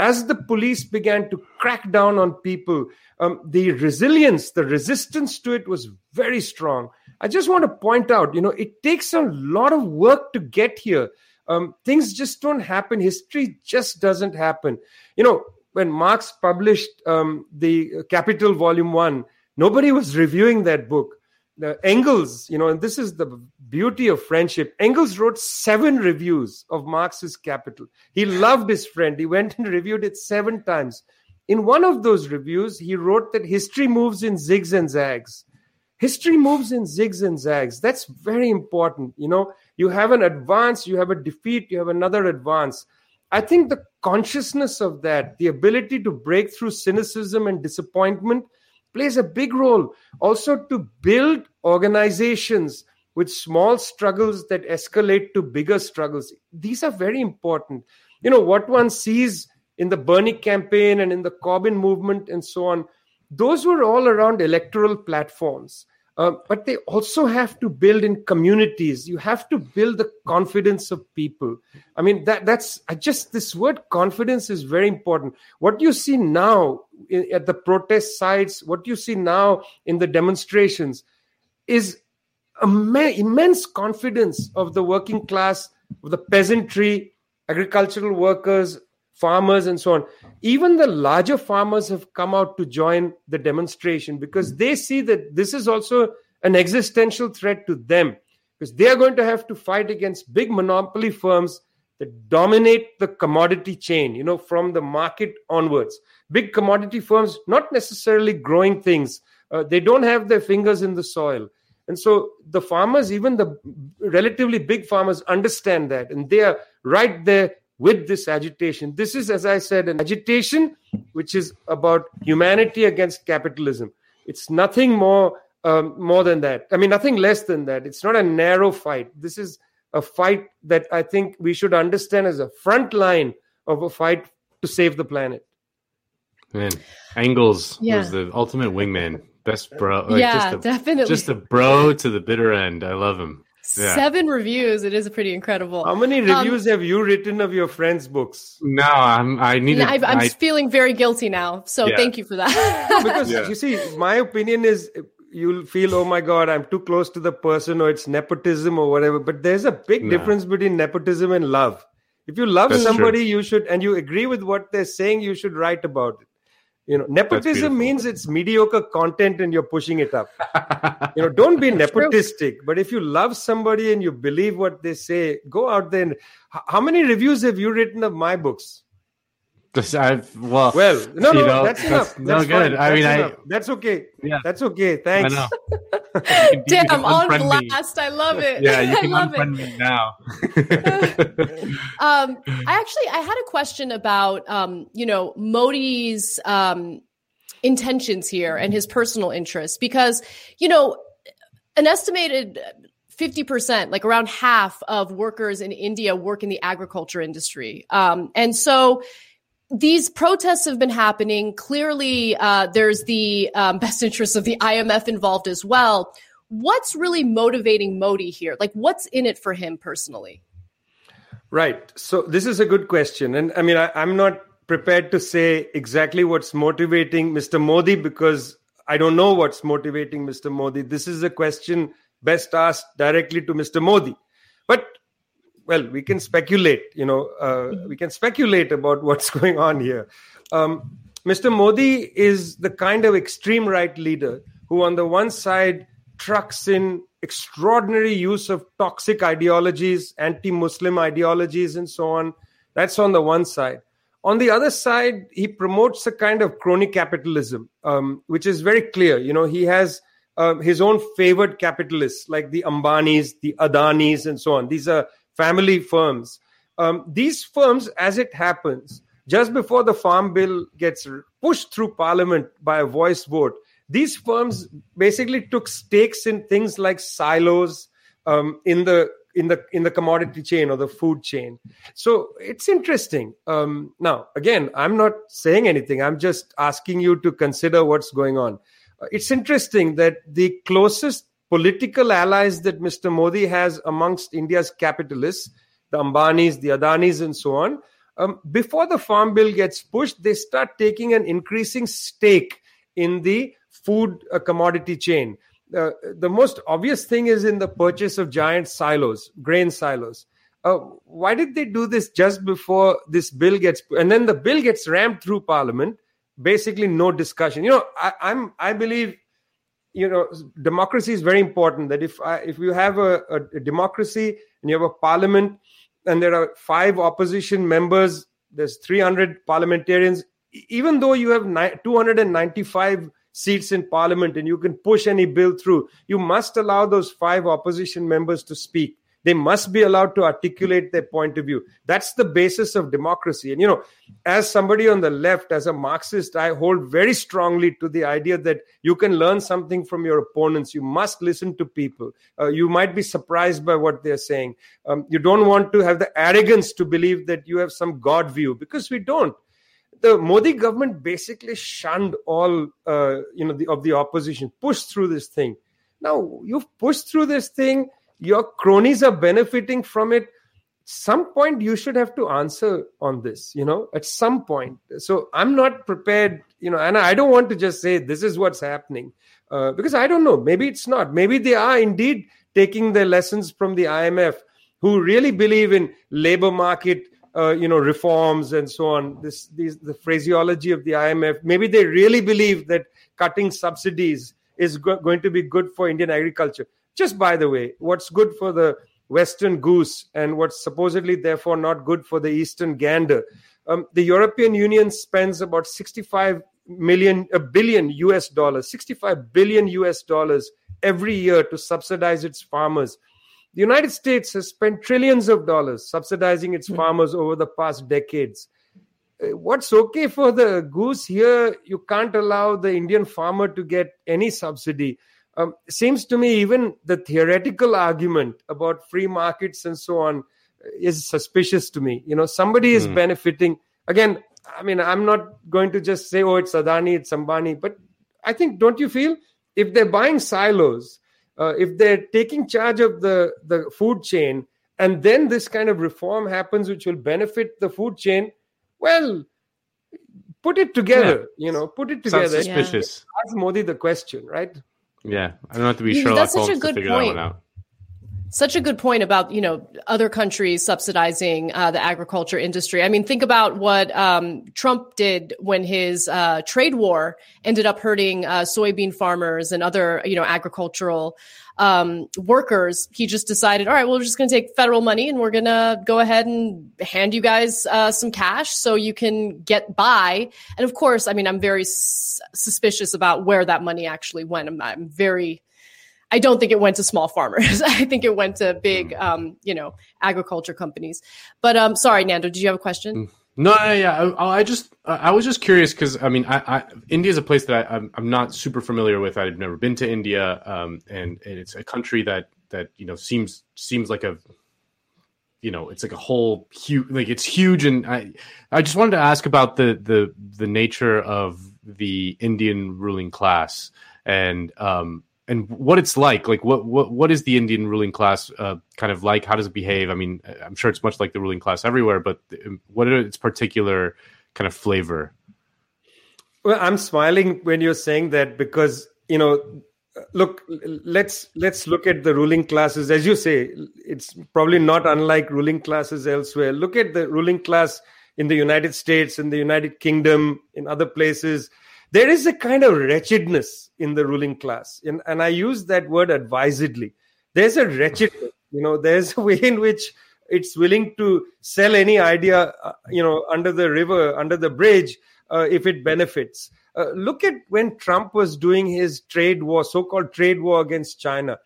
as the police began to crack down on people, um, the resilience, the resistance to it was very strong. I just want to point out, you know, it takes a lot of work to get here. Um, things just don't happen. History just doesn't happen. You know, when Marx published um, the Capital Volume 1, nobody was reviewing that book. The Engels, you know, and this is the beauty of friendship. Engels wrote seven reviews of Marx's Capital. He loved his friend. He went and reviewed it seven times. In one of those reviews, he wrote that history moves in zigs and zags. History moves in zigs and zags. That's very important. You know, you have an advance, you have a defeat, you have another advance. I think the consciousness of that, the ability to break through cynicism and disappointment, plays a big role. Also, to build organizations with small struggles that escalate to bigger struggles. These are very important. You know, what one sees in the Bernie campaign and in the Corbyn movement and so on, those were all around electoral platforms. Uh, but they also have to build in communities. You have to build the confidence of people. I mean, that that's I just this word confidence is very important. What you see now in, at the protest sites, what you see now in the demonstrations, is immense confidence of the working class, of the peasantry, agricultural workers, farmers, and so on. Even the larger farmers have come out to join the demonstration because they see that this is also an existential threat to them because they are going to have to fight against big monopoly firms that dominate the commodity chain, you know, from the market onwards. Big commodity firms, not necessarily growing things, uh, they don't have their fingers in the soil. And so the farmers, even the relatively big farmers, understand that. And they are right there with this agitation. This is, as I said, an agitation which is about humanity against capitalism. It's nothing more um, more than that. I mean, nothing less than that. It's not a narrow fight. This is a fight that I think we should understand as a front line of a fight to save the planet. Man, Engels Yeah. was the ultimate wingman, best bro. Like, Yeah, just a, definitely. Just a bro to the bitter end. I love him. Yeah. Seven reviews. It is pretty incredible. How many Um, reviews have you written of your friends' books? No, I'm. I need. yeah, to- I've, I'm I- feeling very guilty now. So Yeah. thank you for that. because Yeah. you see, my opinion is you'll feel, oh my God, I'm too close to the person, or it's nepotism, or whatever. But there's a big No. difference between nepotism and love. If you love That's somebody, you should, and you agree with what they're saying, you should write about it. You know, nepotism means it's mediocre content and you're pushing it up. you know, don't be nepotistic. But if you love somebody and you believe what they say, go out there. And, how many reviews have you written of my books? Just, I've, well, Well, no, no, know, that's enough. No That's good. fine. I mean, That's I. That's okay. Yeah. That's okay. Thanks. I know. You can- you Damn, can on unfriend me. blast. I love it. Yeah, you I can love unfriend it. me now. Um, I actually I had a question about um, you know Modi's um, intentions here and his personal interests because you know an estimated 50% like around half of workers in India work in the agriculture industry um, and so these protests have been happening clearly uh, there's the um, best interests of the IMF involved as well what's really motivating Modi here like what's in it for him personally Right. So this is a good question. And I mean, I, I'm not prepared to say exactly what's motivating Mr. Modi because I don't know what's motivating Mr. Modi. This is a question best asked directly to Mr. Modi. But well, we can speculate. You know, uh, we can speculate about what's going on here. Um, Mr. Modi is the kind of extreme right leader who, on the one side, trucks in extraordinary use of toxic ideologies, anti Muslim ideologies, and so on. That's on the one side. On the other side, he promotes a kind of crony capitalism, um, which is very clear. You know, he has um, his own favored capitalists like the Ambanis, the Adanis, and so on. These are family firms. Um, these firms, as it happens, just before the farm bill gets pushed through parliament by a voice vote, these firms basically took stakes in things like silos um, in the in the in the commodity chain or the food chain. So it's interesting. Um, now, again, I'm not saying anything. I'm just asking you to consider what's going on. Uh, It's interesting that the closest political allies that Mr. Modi has amongst India's capitalists, the Ambanis, the Adanis, and so on, um, before the farm bill gets pushed, they start taking an increasing stake in the food uh, commodity chain. Uh, the most obvious thing is in the purchase of giant silos, grain silos. Uh, why did they do this just before this bill gets and then the bill gets rammed through parliament? Basically, no discussion. You know, I, I'm I believe you know, democracy is very important. That if I, if you have a, a, democracy and you have a parliament, and there are five opposition members, there's 300 parliamentarians. Even though you have ni- 295 seats in parliament and you can push any bill through, you must allow those five opposition members to speak they must be allowed to articulate their point of view. That's the basis of democracy. And, you know, as somebody on the left, as a Marxist, I hold very strongly to the idea that you can learn something from your opponents. You must listen to people. Uh, you might be surprised by what they're saying. Um, you don't want to have the arrogance to believe that you have some God view because we don't the Modi government basically shunned all uh, you know the, of the opposition, pushed through this thing. Now you've pushed through this thing your cronies are benefiting from it some point you should have to answer on this you know at some point. So i'm not prepared you know and i don't want to just say this is what's happening uh, because i don't know maybe it's not. Maybe they are indeed taking their lessons from the imf who really believe in labor market uh, you know reforms and so on. This these the phraseology of the imf maybe they really believe that cutting subsidies is go- going to be good for indian agriculture just by the way, what's good for the Western goose and what's supposedly therefore not good for the Eastern gander. Um, the European Union spends about 65 million, a billion US dollars, 65 billion US dollars every year to subsidize its farmers. The United States has spent trillions of dollars subsidizing its hmm. farmers over the past decades. Uh, what's okay for the goose here, you can't allow the Indian farmer to get any subsidy um, seems to me even the theoretical argument about free markets and so on is suspicious to me. You know, somebody is mm. benefiting. Again, I mean, I'm not going to just say, oh, it's Adani, it's Ambani, but I think, don't you feel if they're buying silos, uh, if they're taking charge of the, the food chain, and then this kind of reform happens, which will benefit the food chain, well, put it together, yeah. you know, put it together. Sounds suspicious. Ask Modi the question, right? Yeah, I don't have to be Sherlock That's Holmes to figure point. that one out. Such a good point about you know other countries subsidizing uh, the agriculture industry. I mean, think about what um, Trump did when his uh, trade war ended up hurting uh, soybean farmers and other you know agricultural um, workers, he just decided, all right, well, we're just going to take federal money and we're going to go ahead and hand you guys uh, some cash so you can get by. And of course, I mean, I'm very s- suspicious about where that money actually went. I'm, I'm, very, I don't think it went to small farmers. I think it went to big, hmm. um, you know, agriculture companies. But um, sorry, Nando, did you have a question? Hmm. No, yeah, I, I just I was just curious because I mean, I, I, India is a place that I, am I'm, I'm not super familiar with. I've never been to India, um, and, and it's a country that that you know seems seems like a you know it's like a whole huge like it's huge and i i just wanted to ask about the the the nature of the indian ruling class and um and what it's like like what what what is the indian ruling class uh, kind of like? How does it behave? I mean i'm sure it's much like the ruling class everywhere but um, what are its particular kind of flavor? Well i'm smiling when you're saying that because you know look let's let's look at the ruling classes. As you say it's probably not unlike ruling classes elsewhere. Look at the ruling class in the united states in the united kingdom in other places there is a kind of wretchedness in the ruling class and, and i use that word advisedly. There's a wretchedness you know there's a way in which it's willing to sell any idea uh, you know under the river under the bridge uh, if it benefits. Uh, look at when trump was doing his trade war so-called trade war against china.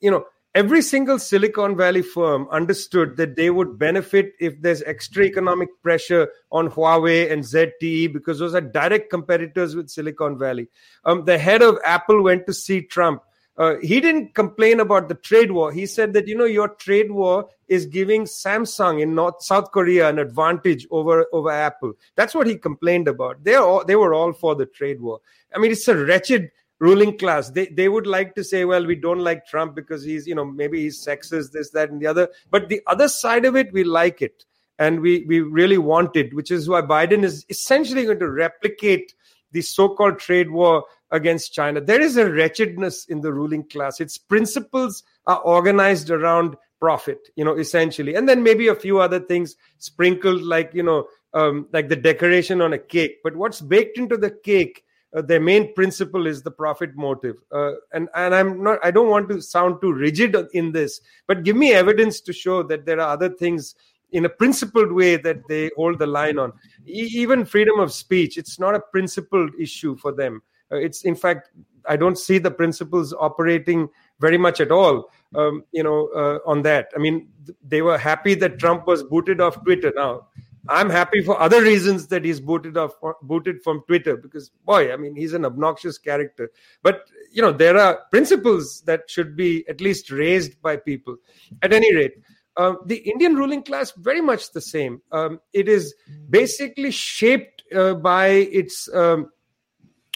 You know every single Silicon Valley firm understood that they would benefit if there's extra economic pressure on Huawei and ZTE because those are direct competitors with Silicon Valley. Um, the head of Apple went to see Trump. Uh, he didn't complain about the trade war. He said that you know your trade war is giving Samsung in North South Korea an advantage over over Apple. That's what he complained about. They all they were all for the trade war. I mean, it's a wretched ruling class. They they would like to say well we don't like trump because he's you know maybe he's sexist this that and the other. But the other side of it we like it. And we we really want it which is why biden is essentially going to replicate the so-called trade war against china. There is a wretchedness in the ruling class. Its principles are organized around profit you know essentially. And then maybe a few other things sprinkled like you know um, like the decoration on a cake. But what's baked into the cake uh, their main principle is the profit motive. Uh, and and I'm not. I don't want to sound too rigid in this, but give me evidence to show that there are other things in a principled way that they hold the line on. E- even freedom of speech, it's not a principled issue for them. Uh, it's in fact, I don't see the principles operating very much at all. Um, you know, uh, on that. I mean, th- they were happy that Trump was booted off Twitter. Now, I'm happy for other reasons that he's booted off, booted from Twitter because, boy, I mean, he's an obnoxious character. But you know, there are principles that should be at least raised by people. At any rate, uh, the Indian ruling class very much the same. Um, it is basically shaped uh, by its um,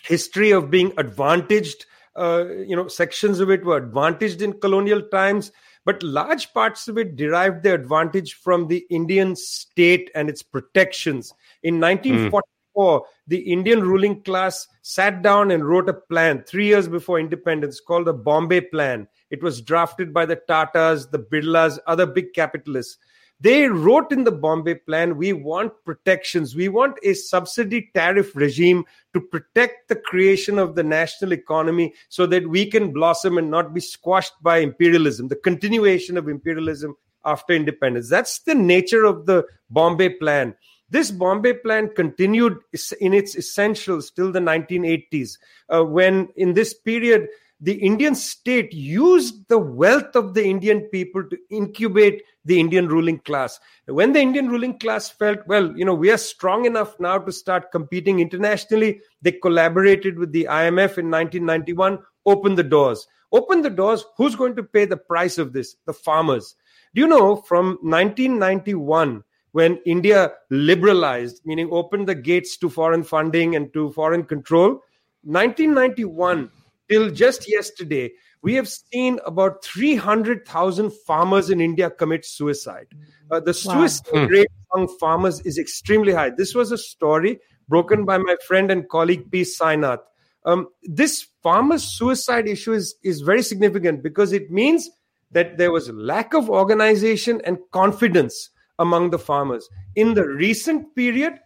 history of being advantaged. Uh, you know, sections of it were advantaged in colonial times, but large parts of it derived their advantage from the Indian state and its protections. In 1944, mm. the Indian ruling class sat down and wrote a plan three years before independence called the Bombay Plan. It was drafted by the Tatas, the Birlas, other big capitalists. They wrote in the Bombay plan, we want protections. We want a subsidy tariff regime to protect the creation of the national economy so that we can blossom and not be squashed by imperialism, the continuation of imperialism after independence. That's the nature of the Bombay plan. This Bombay plan continued in its essentials till the 1980s, uh, when in this period, the Indian state used the wealth of the Indian people to incubate the Indian ruling class. When the Indian ruling class felt, well, you know, we are strong enough now to start competing internationally, they collaborated with the IMF in 1991, opened the doors. Open the doors. Who's going to pay the price of this? The farmers. Do you know from 1991, when India liberalized, meaning opened the gates to foreign funding and to foreign control, 1991 till just yesterday, we have seen about 300,000 farmers in India commit suicide. Uh, the suicide wow. Hmm. rate among farmers is extremely high. This was a story broken by my friend and colleague P. Sainath. Um, this farmers' suicide issue is, is very significant because it means that there was lack of organization and confidence among the farmers. In the recent period,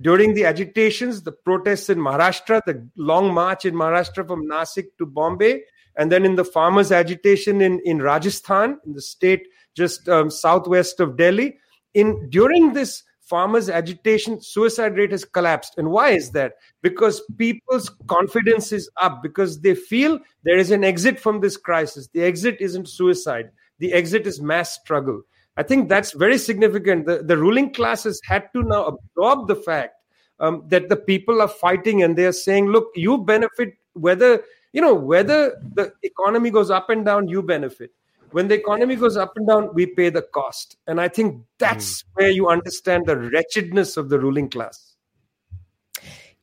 during the agitations, the protests in Maharashtra, the long march in Maharashtra from Nasik to Bombay, and then in the farmers' agitation in, in Rajasthan, in the state just um, southwest of Delhi, in during this farmers' agitation, suicide rate has collapsed. And why is that? Because people's confidence is up, because they feel there is an exit from this crisis. The exit isn't suicide, the exit is mass struggle. I think that's very significant. The, the ruling classes had to now absorb the fact um, that the people are fighting and they're saying, look, you benefit whether, you know, whether the economy goes up and down, you benefit. When the economy goes up and down, we pay the cost. And I think that's mm. where you understand the wretchedness of the ruling class.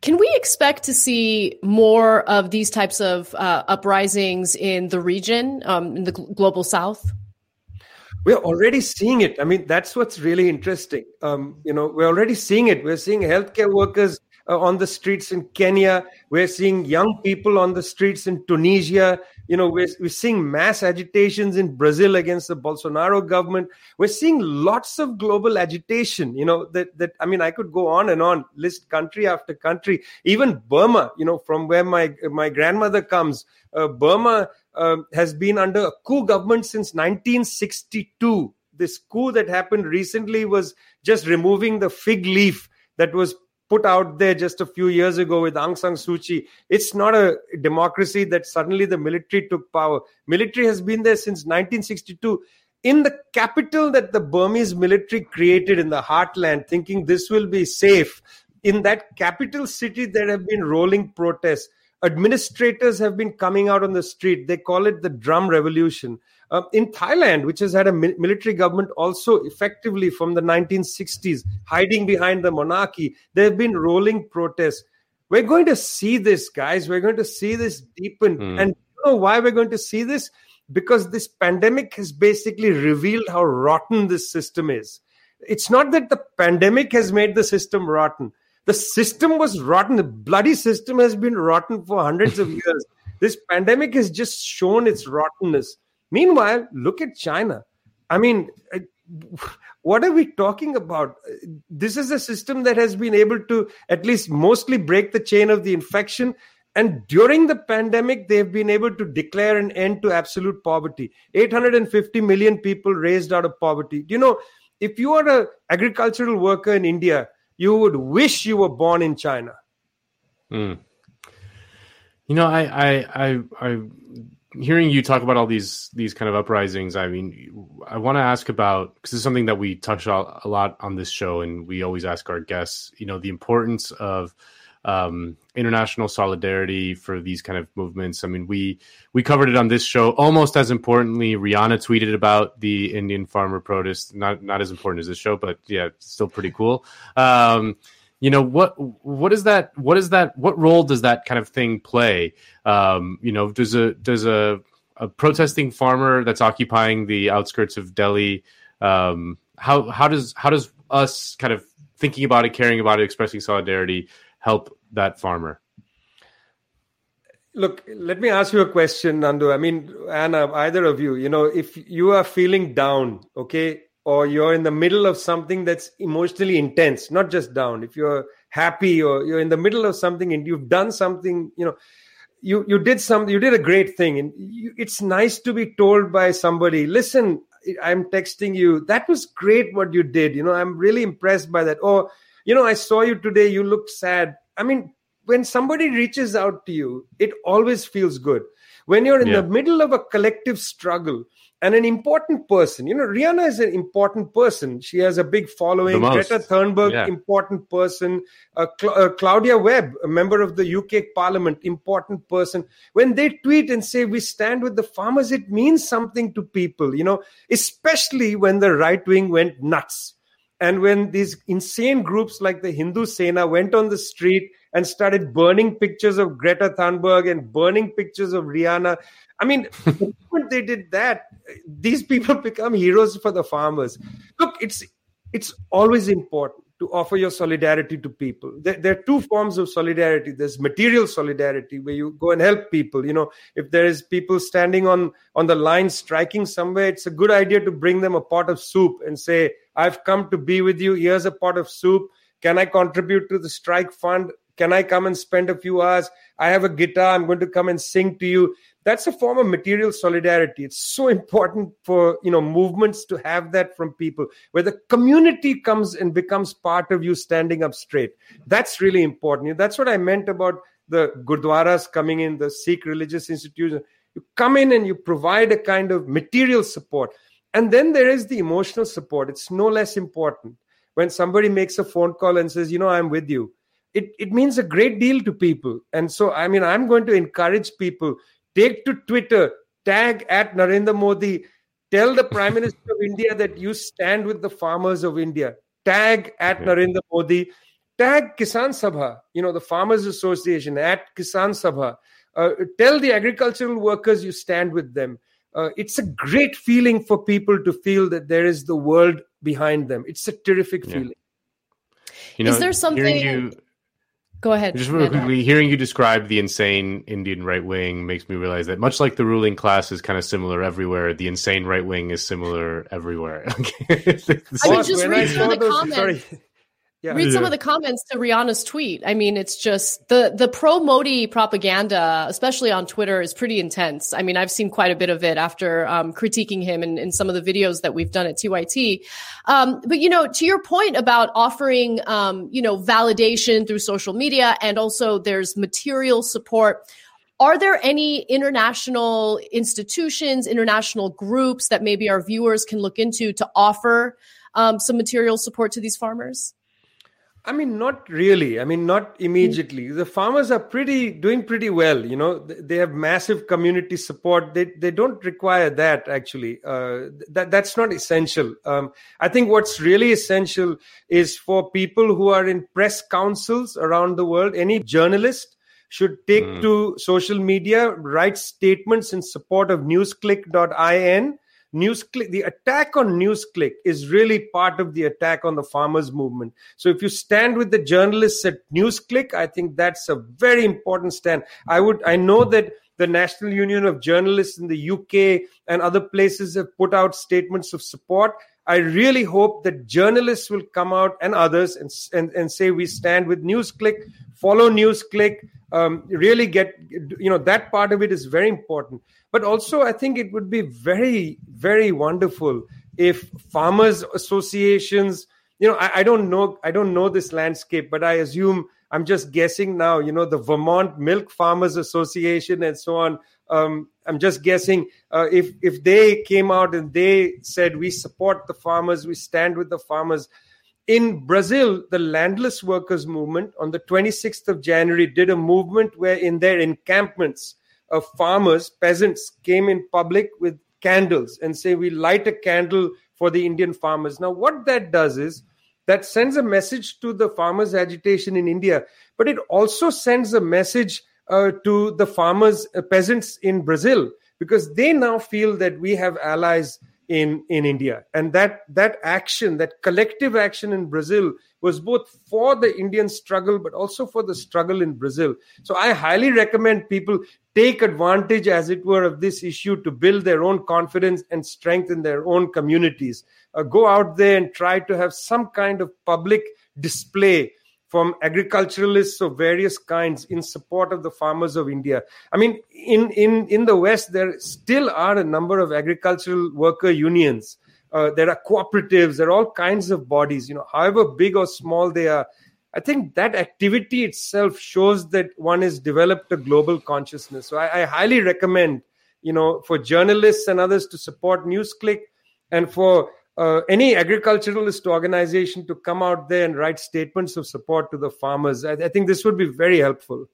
Can we expect to see more of these types of uh, uprisings in the region, um, in the global south? We're already seeing it. I mean, that's what's really interesting. Um, you know, we're already seeing it. We're seeing healthcare workers uh, on the streets in Kenya. We're seeing young people on the streets in Tunisia. You know, we're, we're seeing mass agitations in Brazil against the Bolsonaro government. We're seeing lots of global agitation. You know, that, that, I mean, I could go on and on, list country after country. Even Burma, you know, from where my, my grandmother comes, uh, Burma um, has been under a coup government since 1962. This coup that happened recently was just removing the fig leaf that was put out there just a few years ago with Aung San Suu Kyi. It's not a democracy that suddenly the military took power. Military has been there since 1962 in the capital that the Burmese military created in the heartland, thinking this will be safe. In that capital city, there have been rolling protests administrators have been coming out on the street. They call it the drum revolution. Uh, in Thailand, which has had a mi- military government also effectively from the 1960s, hiding behind the monarchy, there have been rolling protests. We're going to see this, guys. We're going to see this deepen. Mm. And you know why we're going to see this? Because this pandemic has basically revealed how rotten this system is. It's not that the pandemic has made the system rotten the system was rotten. The bloody system has been rotten for hundreds of years. This pandemic has just shown its rottenness. Meanwhile, look at China. I mean, what are we talking about? This is a system that has been able to at least mostly break the chain of the infection. And during the pandemic, they've been able to declare an end to absolute poverty. 850 million people raised out of poverty. Do You know, if you are an agricultural worker in India, you would wish you were born in China. Mm. You know, I, I, I, I, hearing you talk about all these these kind of uprisings. I mean, I want to ask about because it's something that we touch on a lot on this show, and we always ask our guests. You know, the importance of um, international solidarity for these kind of movements. I mean, we we covered it on this show. Almost as importantly, Rihanna tweeted about the Indian farmer protest. Not not as important as this show, but yeah, still pretty cool. Um, you know what what is that what is that what role does that kind of thing play? Um, you know does a does a, a protesting farmer that's occupying the outskirts of delhi um, how how does how does us kind of thinking about it caring about it expressing solidarity help that farmer? Look let me ask you a question Nando. I mean Ana either of you you know if you are feeling down okay or you're in the middle of something that's emotionally intense not just down. If you're happy or you're in the middle of something and you've done something you know you you did something you did a great thing and you, it's nice to be told by somebody listen i'm texting you. That was great what you did. You know i'm really impressed by that. Or you know i saw you today. You looked sad. I mean when somebody reaches out to you it always feels good. When you're in yeah. the middle of a collective struggle and an important person. You know, Rihanna is an important person. She has a big following. Greta Thunberg, yeah. important person. Uh, uh, Claudia Webbe, a member of the UK Parliament, important person. When they tweet and say we stand with the farmers, it means something to people. You know, especially when the right wing went nuts. And when these insane groups like the Hindu Sena went on the street and started burning pictures of Greta Thunberg and burning pictures of Rihanna. I mean, the moment they did that, these people become heroes for the farmers. Look, it's it's always important to offer your solidarity to people. There, there, are two forms of solidarity. There's material solidarity where you go and help people. You know, if there is people standing on on the line striking somewhere, it's a good idea to bring them a pot of soup and say, "I've come to be with you. Here's a pot of soup. Can I contribute to the strike fund? Can I come and spend a few hours? I have a guitar. I'm going to come and sing to you." That's a form of material solidarity. It's so important for you know movements to have that from people where the community comes and becomes part of you standing up straight. That's really important. That's what i meant about the gurdwaras coming in the sikh religious institution. You come in and you provide a kind of material support. And then there is the emotional support. It's no less important when somebody makes a phone call and says you know i'm with you. It, it means a great deal to people. And so i mean i'm going to encourage people Take to Twitter, tag at Narendra Modi, tell the Prime Minister of India that you stand with the farmers of India. Tag at Narendra Modi, tag Kisan Sabha, you know, the Farmers Association at Kisan Sabha. Uh, tell the agricultural workers you stand with them. Uh, it's a great feeling for people to feel that there is the world behind them. It's a terrific yeah. feeling. You know, is there something? You, Go ahead. Just really quickly, hearing you describe the insane Indian right wing makes me realize that much like the ruling class is kind of similar everywhere, the insane right wing is similar everywhere. I mean, just read some of the comments. Sorry. Yeah. Read some of the comments to Rihanna's tweet. I mean, it's just the the pro Modi propaganda, especially on Twitter, is pretty intense. I mean, I've seen quite a bit of it after um, critiquing him in, in some of the videos that we've done at TYT. Um, but you know, to your point about offering, um, you know, validation through social media, and also there's material support. Are there any international institutions, international groups that maybe our viewers can look into to offer um, some material support to these farmers? I mean, not really. I mean, not immediately. The farmers are pretty doing pretty well. You know, they have massive community support. They they don't require that actually. Uh, that that's not essential. Um, I think what's really essential is for people who are in press councils around the world. Any journalist should take mm. to social media, write statements in support of newsclick.in NewsClick, the attack on NewsClick is really part of the attack on the farmers movement. So if you stand with the journalists at NewsClick, I think that's a very important stand. I would, I know that the National Union of Journalists in the UK and other places have put out statements of support. I really hope that journalists will come out and others and, and, and say we stand with NewsClick, follow NewsClick, um, really get, you know, that part of it is very important. But also, I think it would be very, very wonderful if farmers associations, you know, I, I don't know, I don't know this landscape, but I assume I'm just guessing now, you know, the Vermont Milk Farmers Association and so on. Um, I'm just guessing uh, if if they came out and they said we support the farmers, we stand with the farmers. In Brazil, the landless workers movement on the 26th of January did a movement where in their encampments, uh, farmers, peasants came in public with candles and say we light a candle for the Indian farmers. Now, what that does is that sends a message to the farmers' agitation in India, but it also sends a message uh, to the farmers, uh, peasants in Brazil, because they now feel that we have allies in in India, and that that action, that collective action in Brazil, was both for the Indian struggle but also for the struggle in Brazil. So I highly recommend people take advantage, as it were, of this issue to build their own confidence and strengthen their own communities uh, go out there and try to have some kind of public display from agriculturalists of various kinds in support of the farmers of India. I mean, in, in, in the West, there still are a number of agricultural worker unions. Uh, there are cooperatives, there are all kinds of bodies, you know, however big or small they are. I think that activity itself shows that one has developed a global consciousness. So I, I highly recommend, you know, for journalists and others to support NewsClick and for uh, any agriculturalist organization to come out there and write statements of support to the farmers. I, I think this would be very helpful.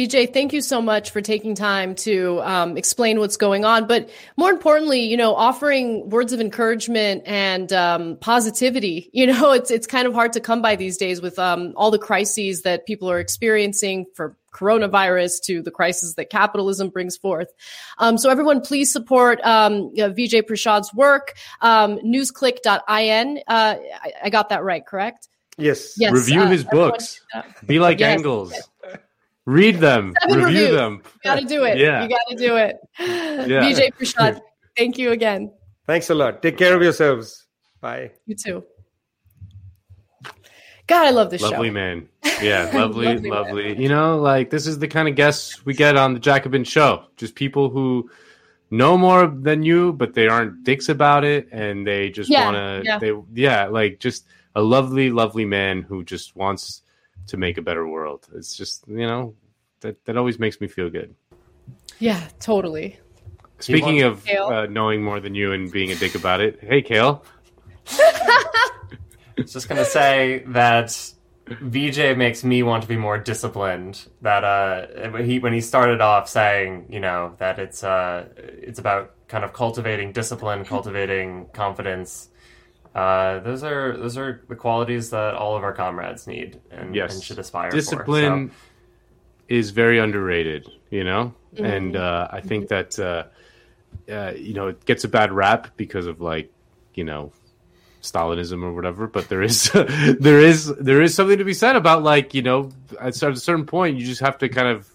Vijay, thank you so much for taking time to um, explain what's going on, but more importantly, you know, offering words of encouragement and um, positivity. You know, it's it's kind of hard to come by these days with um, all the crises that people are experiencing for coronavirus to the crisis that capitalism brings forth. Um, so everyone, please support um, Vijay Prashad's work. Um, newsclick.in. Uh, I, I, got that right, correct? Yes. yes Review uh, his books. Be like yes. Engels. Read them. Seven review reviews. them. You got to do it. Yeah. You got to do it. Yeah. Vijay Prashad, thank you again. Thanks a lot. Take care of yourselves. Bye. You too. God, I love this lovely show. Lovely man. Yeah, lovely, lovely. lovely. You know, like this is the kind of guests we get on the Jacobin show. Just people who know more than you, but they aren't dicks about it, and they just yeah, want to. Yeah. They yeah, like just a lovely, lovely man who just wants to make a better world. It's just you know that that always makes me feel good. Yeah, totally. Speaking of uh, knowing more than you and being a dick about it, hey, Kale. I was just gonna say that Vijay makes me want to be more disciplined. That uh, he when he started off saying, you know, that it's uh, it's about kind of cultivating discipline, cultivating confidence. Uh, those are those are the qualities that all of our comrades need and, yes. and should aspire discipline for, so. is very underrated, you know, mm-hmm. and uh, I think that uh, uh, you know it gets a bad rap because of like you know Stalinism or whatever, but there is there is there is something to be said about like you know at a certain point you just have to kind of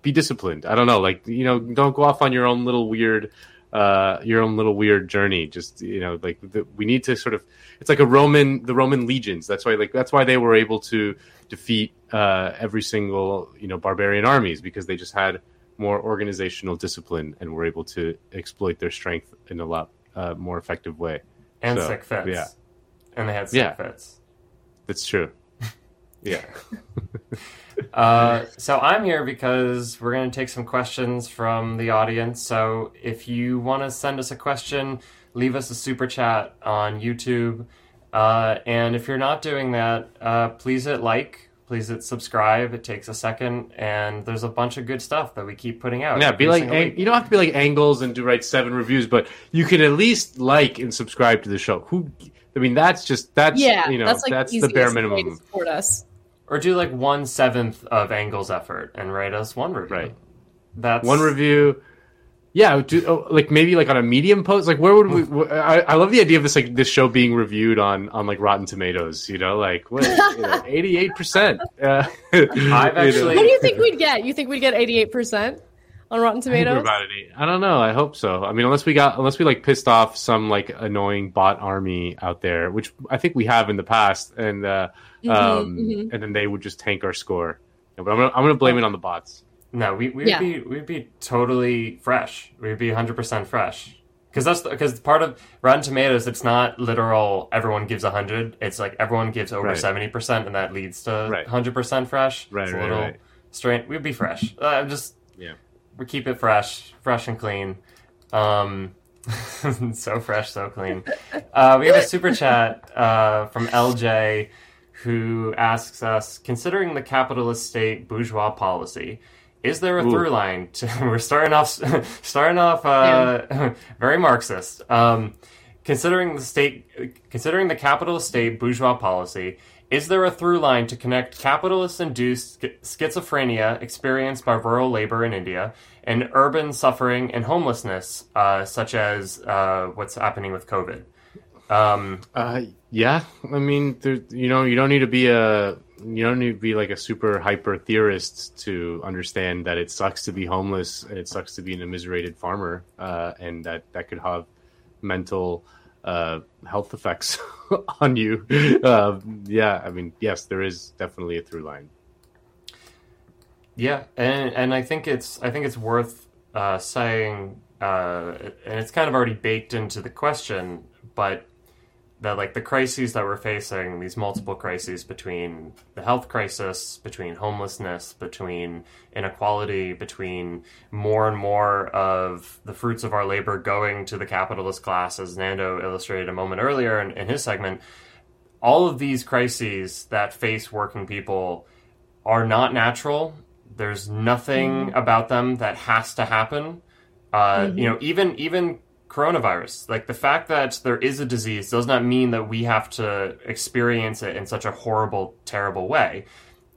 be disciplined. I don't know, like you know, don't go off on your own little weird uh your own little weird journey just you know like the, we need to sort of it's like a roman the roman legions that's why like that's why they were able to defeat uh every single you know barbarian armies because they just had more organizational discipline and were able to exploit their strength in a lot uh, more effective way and so, sick fits. Yeah, and they had sick yeah. fits. That's true. Yeah. uh, so I'm here because we're going to take some questions from the audience. So if you want to send us a question, leave us a super chat on YouTube. Uh, and if you're not doing that, uh, please hit like, please hit subscribe. It takes a second, and there's a bunch of good stuff that we keep putting out. Yeah, be like ang- you don't have to be like Engels and do write seven reviews, but you can at least like and subscribe to the show. Who? I mean, that's just that's yeah, you know that's, like that's the bare minimum. support us. Or do like one seventh of Engels effort and write us one review. Right. That's one review yeah, do, oh, like maybe like on a medium post. Like where would we? I, I love the idea of this like this show being reviewed on on like Rotten Tomatoes. You know, like what eighty eight percent. Uh, I've actually. What do you think we'd get? You think we'd get eighty eight percent? on Rotten I Tomatoes? about. I don't know. I hope so. I mean, unless we got unless we like pissed off some like annoying bot army out there, which I think we have in the past, and uh, Mhm, um, mhm. and then they would just tank our score. Yeah, but I'm gonna, I'm gonna blame it on the bots. No, we we'd Yeah. be we'd be totally fresh. We'd be 100% fresh. Because that's because part of Rotten Tomatoes, it's not literal. Everyone gives 100. It's like everyone gives over Right. 70%, and that leads to Right. 100% fresh. Right, it's a little right. strange. We'd be fresh. Uh, just Yeah. we keep it fresh, fresh and clean. Um, so fresh, so clean. Uh, we have a super chat uh, from LJ who asks us, considering the capitalist state bourgeois policy, is there a Ooh. through line to? We're starting off, starting off uh, very Marxist. Um, considering the state, considering the capitalist state bourgeois policy, is there a through line to connect capitalist-induced schizophrenia experienced by rural labor in India and urban suffering and homelessness, uh, such as uh, what's happening with COVID? Um, Uh, yeah. I mean, there, you know, you don't need to be a you don't need to be like a super hyper theorist to understand that it sucks to be homeless and it sucks to be an immiserated farmer, uh, and that that could have mental uh, health effects on you. Uh, yeah, I mean, yes, there is definitely a through line. Yeah, and and I think it's I think it's worth uh, saying, uh, and it's kind of already baked into the question, but that like the crises that we're facing, these multiple crises between the health crisis, between homelessness, between inequality, between more and more of the fruits of our labor going to the capitalist class, as Nando illustrated a moment earlier in, in his segment. All of these crises that face working people are not natural. There's nothing Mhm. about them that has to happen. Uh, Mhm. You know, even even coronavirus, like the fact that there is a disease does not mean that we have to experience it in such a horrible, terrible way.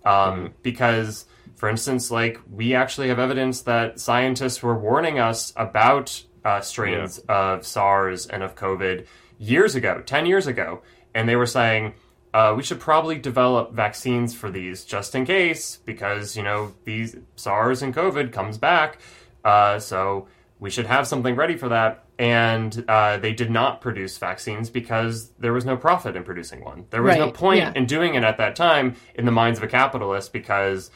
Um, Because, for instance, like we actually have evidence that scientists were warning us about uh, strains of SARS and of COVID years ago, 10 years ago. And they were saying, uh, we should probably develop vaccines for these just in case, because, you know, these SARS and COVID comes back. Uh, so we should have something ready for that. And uh, they did not produce vaccines because there was no profit in producing one. There was no point yeah. in doing it at that time in the minds of a capitalist because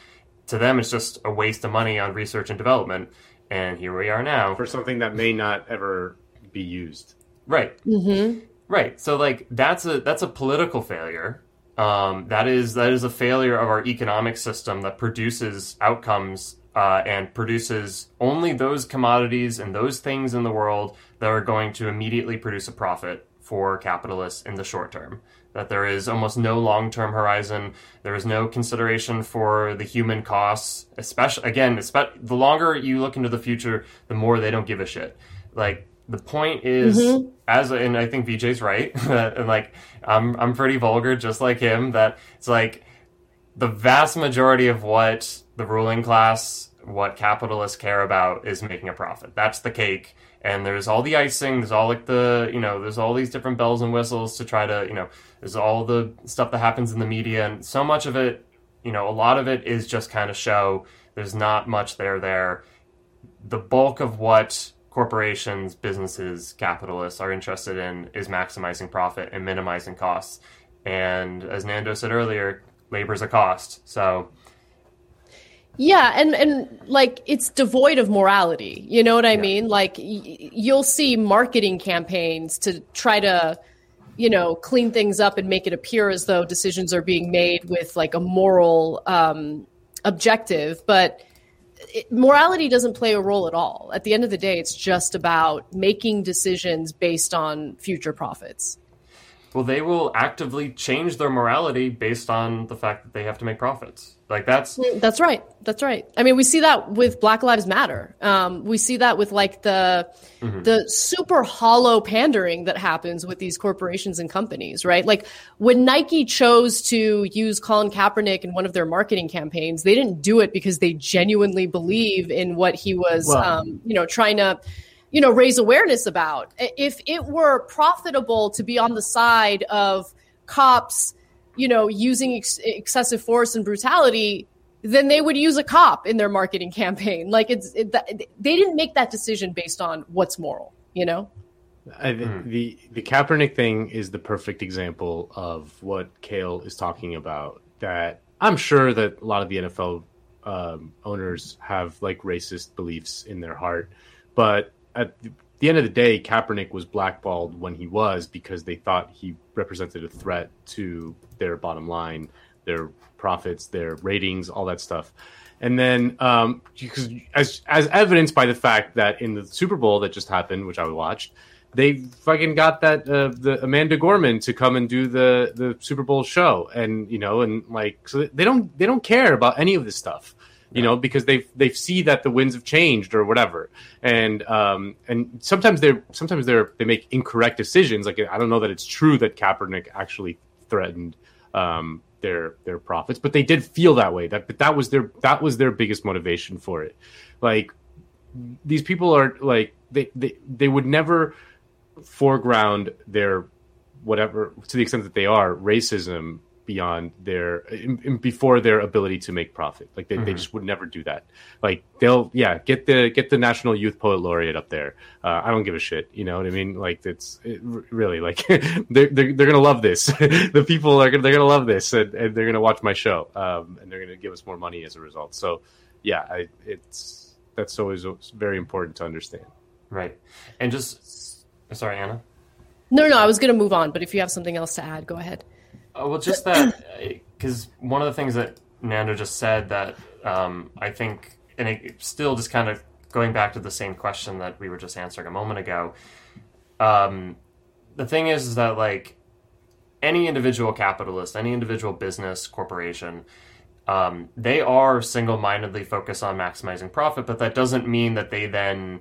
to them it's just a waste of money on research and development. And here we are now. For something that may not ever be used. Right. Mm-hmm. Right. So like that's a that's a political failure. Um, that is that is a failure of our economic system that produces outcomes uh, and produces only those commodities and those things in the world that are going to immediately produce a profit for capitalists in the short term. That there is almost no long term horizon. There is no consideration for the human costs. Especially again, espe- the longer you look into the future, the more they don't give a shit. Like the point is Mhm. as and I think Vijay's right, and like I'm I'm pretty vulgar, just like him. That it's like the vast majority of what the ruling class, what capitalists care about, is making a profit. That's the cake, and there's all the icing. There's all like the you know, there's all these different bells and whistles to try to you know, there's all the stuff that happens in the media, and so much of it, you know, a lot of it is just kind of show. There's not much there there the bulk of what corporations, businesses, capitalists are interested in is maximizing profit and minimizing costs. And as Nando said earlier, labor is a cost. So Yeah, and and like it's devoid of morality. You know what I mean? Like y- you'll see marketing campaigns to try to you know clean things up and make it appear as though decisions are being made with like a moral um, objective, but it, morality doesn't play a role at all. At the end of the day, it's just about making decisions based on future profits. Well, they will actively change their morality based on the fact that they have to make profits. Like that's That's right. That's right. I mean, we see that with Black Lives Matter. Um, we see that with like the Mhm. the super hollow pandering that happens with these corporations and companies, right? Like when Nike chose to use Colin Kaepernick in one of their marketing campaigns, they didn't do it because they genuinely believe in what he was, Well- um, you know, trying to you know raise awareness about if it were profitable to be on the side of cops you know using ex- excessive force and brutality then they would use a cop in their marketing campaign. Like it's it, they didn't make that decision based on what's moral, you know. I, the the Kaepernick thing is the perfect example of what Kale is talking about. That I'm sure that a lot of the NFL um, owners have like racist beliefs in their heart, but at the end of the day, Kaepernick was blackballed when he was because they thought he represented a threat to their bottom line, their profits, their ratings, all that stuff. And then, um, because as as evidenced by the fact that in the Super Bowl that just happened, which I watched, they fucking got that uh, the Amanda Gorman to come and do the the Super Bowl show, and you know, and like so they don't they don't care about any of this stuff, you know, because they they see that the winds have changed or whatever, and um and sometimes they're sometimes they're they make incorrect decisions. Like I don't know that it's true that Kaepernick actually threatened um their their profits, but they did feel that way. That but that was their that was their biggest motivation for it. Like these people are like they they they would never foreground their whatever to the extent that they are racism beyond their in, in, before their ability to make profit. Like they, mm-hmm. they just would never do that. Like they'll yeah get the get the national youth poet laureate up there. Uh, i don't give a shit you know what i mean? Like it's it, really like they're, they're, they're gonna love this. The people are gonna they're gonna love this and, and they're gonna watch my show um, and they're gonna give us more money as a result. So yeah I, it's that's always very important to understand. Right. And just sorry Ana? No, no, no, I was going to move on, but if you have something else to add, go ahead. Uh, well, just that, because one of the things that Nando just said that um, I think, and it, still just kind of going back to the same question that we were just answering a moment ago. Um, the thing is, is that like any individual capitalist, any individual business corporation, um, they are single-mindedly focused on maximizing profit, but that doesn't mean that they then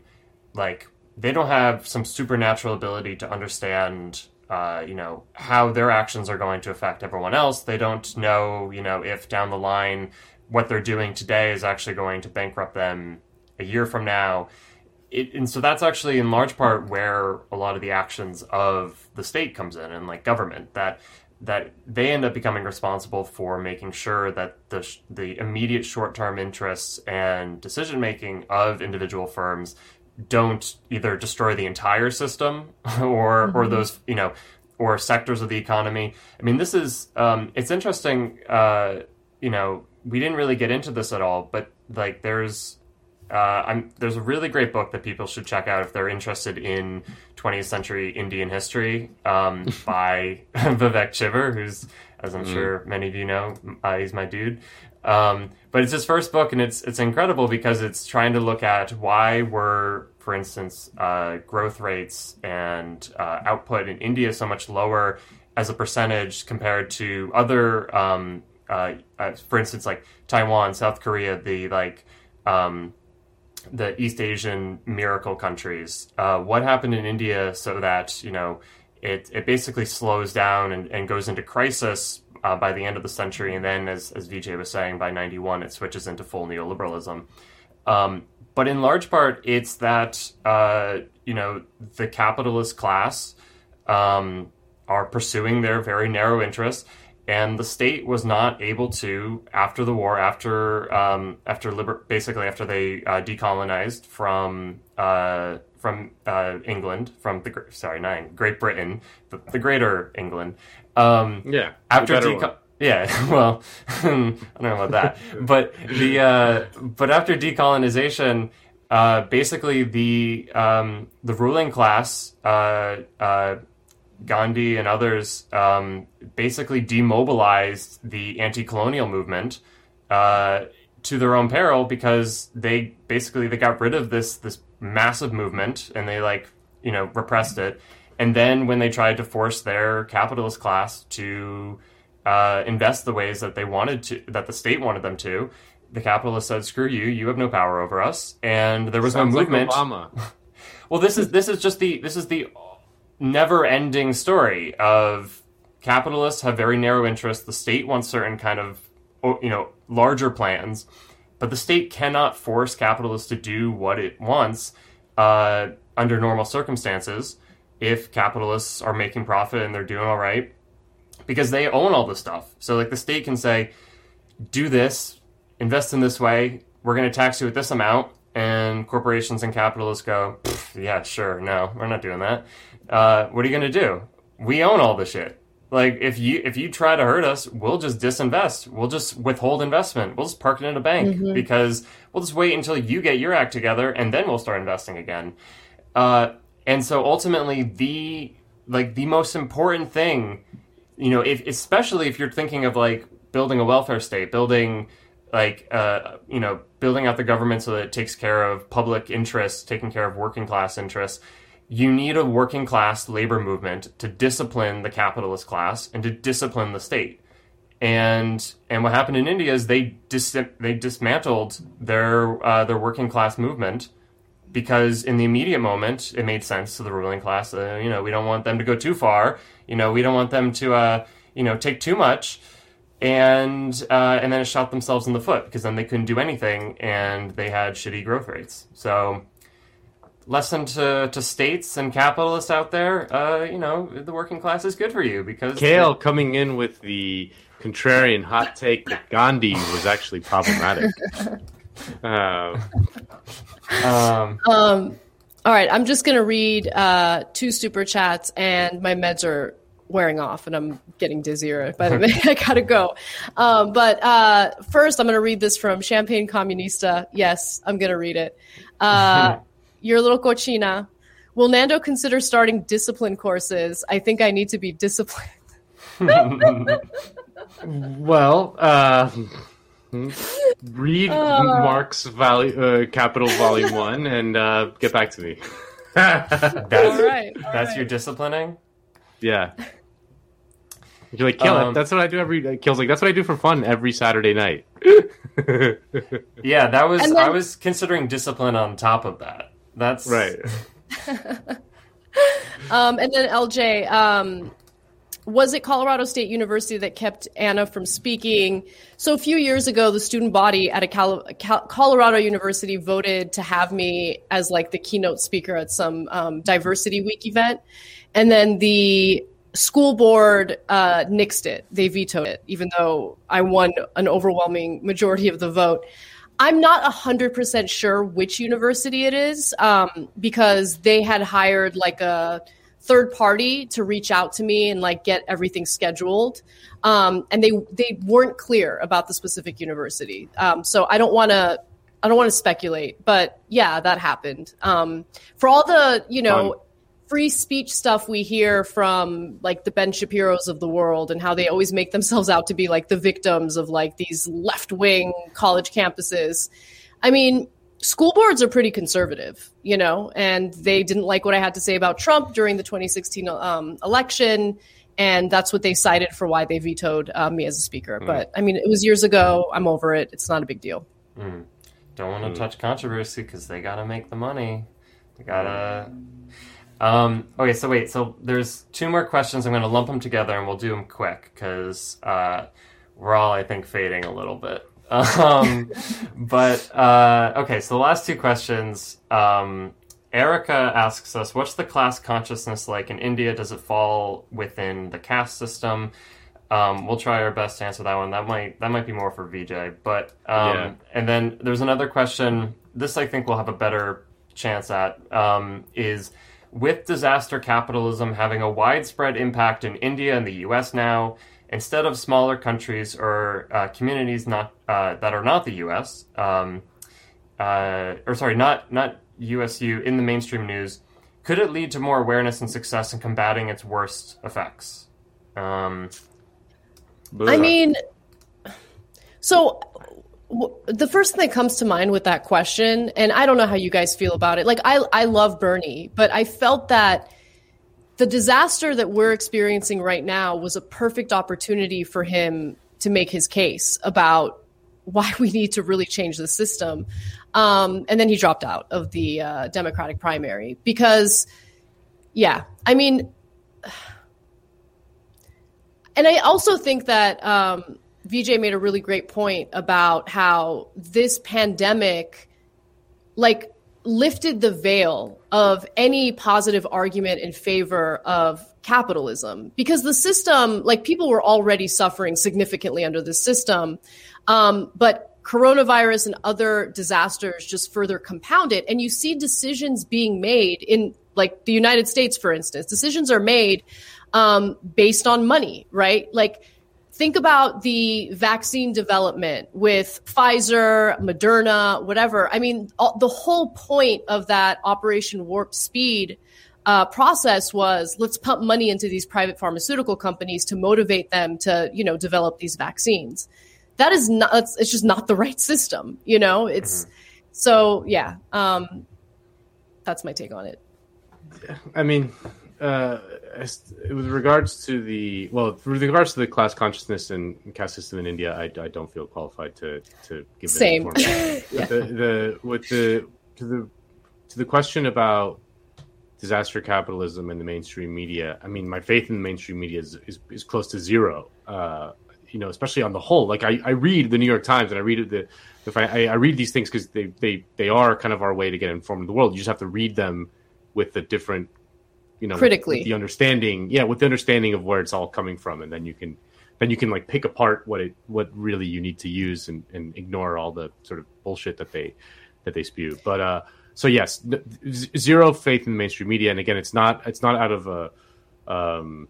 like they don't have some supernatural ability to understand uh, you know how their actions are going to affect everyone else. They don't know, you know, if down the line what they're doing today is actually going to bankrupt them a year from now. It, and so that's actually in large part where a lot of the actions of the state comes in and like government that that they end up becoming responsible for making sure that the sh- the immediate short-term interests and decision making of individual firms don't either destroy the entire system or mm-hmm. or those you know or sectors of the economy. I mean, this is um, it's interesting. Uh, you know, we didn't really get into this at all, but like there's uh, I'm, there's a really great book that people should check out if they're interested in 20th century Indian history um, by Vivek Chibber, who's, as I'm mm. sure many of you know, uh, he's my dude. Um, but it's his first book, and it's it's incredible because it's trying to look at why were, for instance, uh, growth rates and uh, output in India so much lower as a percentage compared to other, um, uh, uh for instance, like Taiwan, South Korea, the like. Um, the East Asian miracle countries. Uh, what happened in India so that you know it it basically slows down and, and goes into crisis uh, by the end of the century, and then, as, as Vijay was saying, by 91, it switches into full neoliberalism. Um, but in large part, it's that, uh, you know, the capitalist class um, are pursuing their very narrow interests, and the state was not able to, after the war, after um, after liber- basically after they uh, decolonized from uh, from uh, England, from the sorry, not Great Britain, the, the Greater England, um, yeah. After deco- yeah, well, I don't know about that, but the uh, but after decolonization, uh, basically the um, the ruling class, uh, uh Gandhi and others, um, basically demobilized the anti-colonial movement uh, to their own peril because they basically they got rid of this this massive movement and they like you know repressed it and then when they tried to force their capitalist class to uh, invest the ways that they wanted to, that the state wanted them to, the capitalists said, "Screw you! You have no power over us." And there was Sounds no movement. Like well, this is this is just the this is the never-ending story of capitalists have very narrow interests. The state wants certain kind of you know larger plans, but the state cannot force capitalists to do what it wants uh, under normal circumstances if capitalists are making profit and they're doing all right because they own all this stuff. So like the state can say, do this invest in this way. We're going to tax you at this amount. And corporations and capitalists go, yeah, sure, no, we're not doing that. Uh, what are you going to do? We own all the shit. Like if you if you try to hurt us, we'll just disinvest. We'll just withhold investment. We'll just park it in a bank Mhm. because we'll just wait until you get your act together and then we'll start investing again. Uh, and so ultimately, the like the most important thing, you know, if especially if you're thinking of like building a welfare state, building like uh, you know, building out the government so that it takes care of public interests, taking care of working class interests. You need a working class labor movement to discipline the capitalist class and to discipline the state. And and what happened in India is they dis- they dismantled their uh, their working class movement because in the immediate moment it made sense to the ruling class. Uh, you know, we don't want them to go too far. You know, we don't want them to uh, you know take too much. And uh, and then it shot themselves in the foot because then they couldn't do anything and they had shitty growth rates. So lesson to, to states and capitalists out there, uh, you know, the working class is good for you because Kale coming in with the contrarian hot take that Gandhi was actually problematic. Uh, um, Um, all right, I'm just going to read uh, two super chats, and my meds are wearing off, and I'm getting dizzier by the minute. I gotta go. Um, but uh, first, I'm going to read this from Champagne Comunista. Yes, I'm going to read it. Uh, your little cochina. Will Nando consider starting discipline courses? I think I need to be disciplined. well, uh, read Uh. Marx value, uh, Capital Volume One and uh, get back to me. That's, All right, all that's your disciplining? Yeah. You're like, kill Um, it. That's what I do every. Kill's like, that's what I do for fun every Saturday night. Yeah, that was then- I was considering discipline on top of that. That's right. Um, and then LJ, um, was it Colorado State University that kept Ana from speaking? So a few years ago, the student body at a Cal- Cal- Colorado University voted to have me as like the keynote speaker at some um, diversity week event, and then the school board uh, nixed it. They vetoed it, even though I won an overwhelming majority of the vote. I'm not 100% sure which university it is um, because they had hired like a third party to reach out to me and like get everything scheduled. Um, and they, they weren't clear about the specific university. Um, so I don't want to, I don't want to speculate, but yeah, that happened. Um, for all the, you know. Free speech stuff we hear from like the Ben Shapiro's of the world and how they always make themselves out to be like the victims of like these left wing college campuses. I mean, school boards are pretty conservative, you know, and they didn't like what I had to say about Trump during the 2016 um, election. And that's what they cited for why they vetoed uh, me as a speaker. But I mean, it was years ago. I'm over it. It's not a big deal. Mm. Don't want to touch controversy because they gotta make the money. They gotta. Um, okay, so wait. So there's two more questions. I'm gonna lump them together and we'll do them quick because uh, we're all, I think, fading a little bit. Um, but uh, okay, so the last two questions. Um, Erica asks us, "What's the class consciousness like in India? Does it fall within the caste system?" Um, we'll try our best to answer that one. That might that might be more for Vijay, but um, Yeah. and then there's another question. This I think we'll have a better chance at. Um, is with disaster capitalism having a widespread impact in India and the U.S. now, instead of smaller countries or uh, communities not uh, that are not the U.S. Um, uh, or sorry, not not USU in the mainstream news, could it lead to more awareness and success in combating its worst effects? Um, I mean, so w- the first thing that comes to mind with that question, and I don't know how you guys feel about it. Like, I I love Bernie, but I felt that the disaster that we're experiencing right now was a perfect opportunity for him to make his case about why we need to really change the system. Um, and then he dropped out of the uh, Democratic primary because, yeah, I mean, and I also think that um, Vijay made a really great point about how this pandemic, like, lifted the veil of any positive argument in favor of capitalism because the system, like, people were already suffering significantly under the system, um, but coronavirus and other disasters just further compound it. And you see decisions being made in, like, the United States, for instance. Decisions are made um, based on money, right? Like, think about the vaccine development with Pfizer, Moderna, whatever. I mean, all, the whole point of that Operation Warp Speed uh, process was let's pump money into these private pharmaceutical companies to motivate them to, you know, develop these vaccines. That is not. It's, it's just not the right system. You know, it's mm-hmm. so yeah. Um, that's my take on it. I mean, uh, with regards to the well, with regards to the class consciousness and caste system in India, I, I don't feel qualified to to give same. yeah. the, the with the to the to the question about disaster capitalism and the mainstream media. I mean, my faith in the mainstream media is is, is close to zero. Uh, you know, especially on the whole. Like I, I read the New York Times and I read the, the I, I read these things because they, they they are kind of our way to get informed of the world. You just have to read them with the different, you know, critically with, with the understanding. Yeah, with the understanding of where it's all coming from, and then you can then you can like pick apart what it what really you need to use and, and ignore all the sort of bullshit that they that they spew. But uh, so yes, zero faith in the mainstream media, and again, it's not it's not out of a um,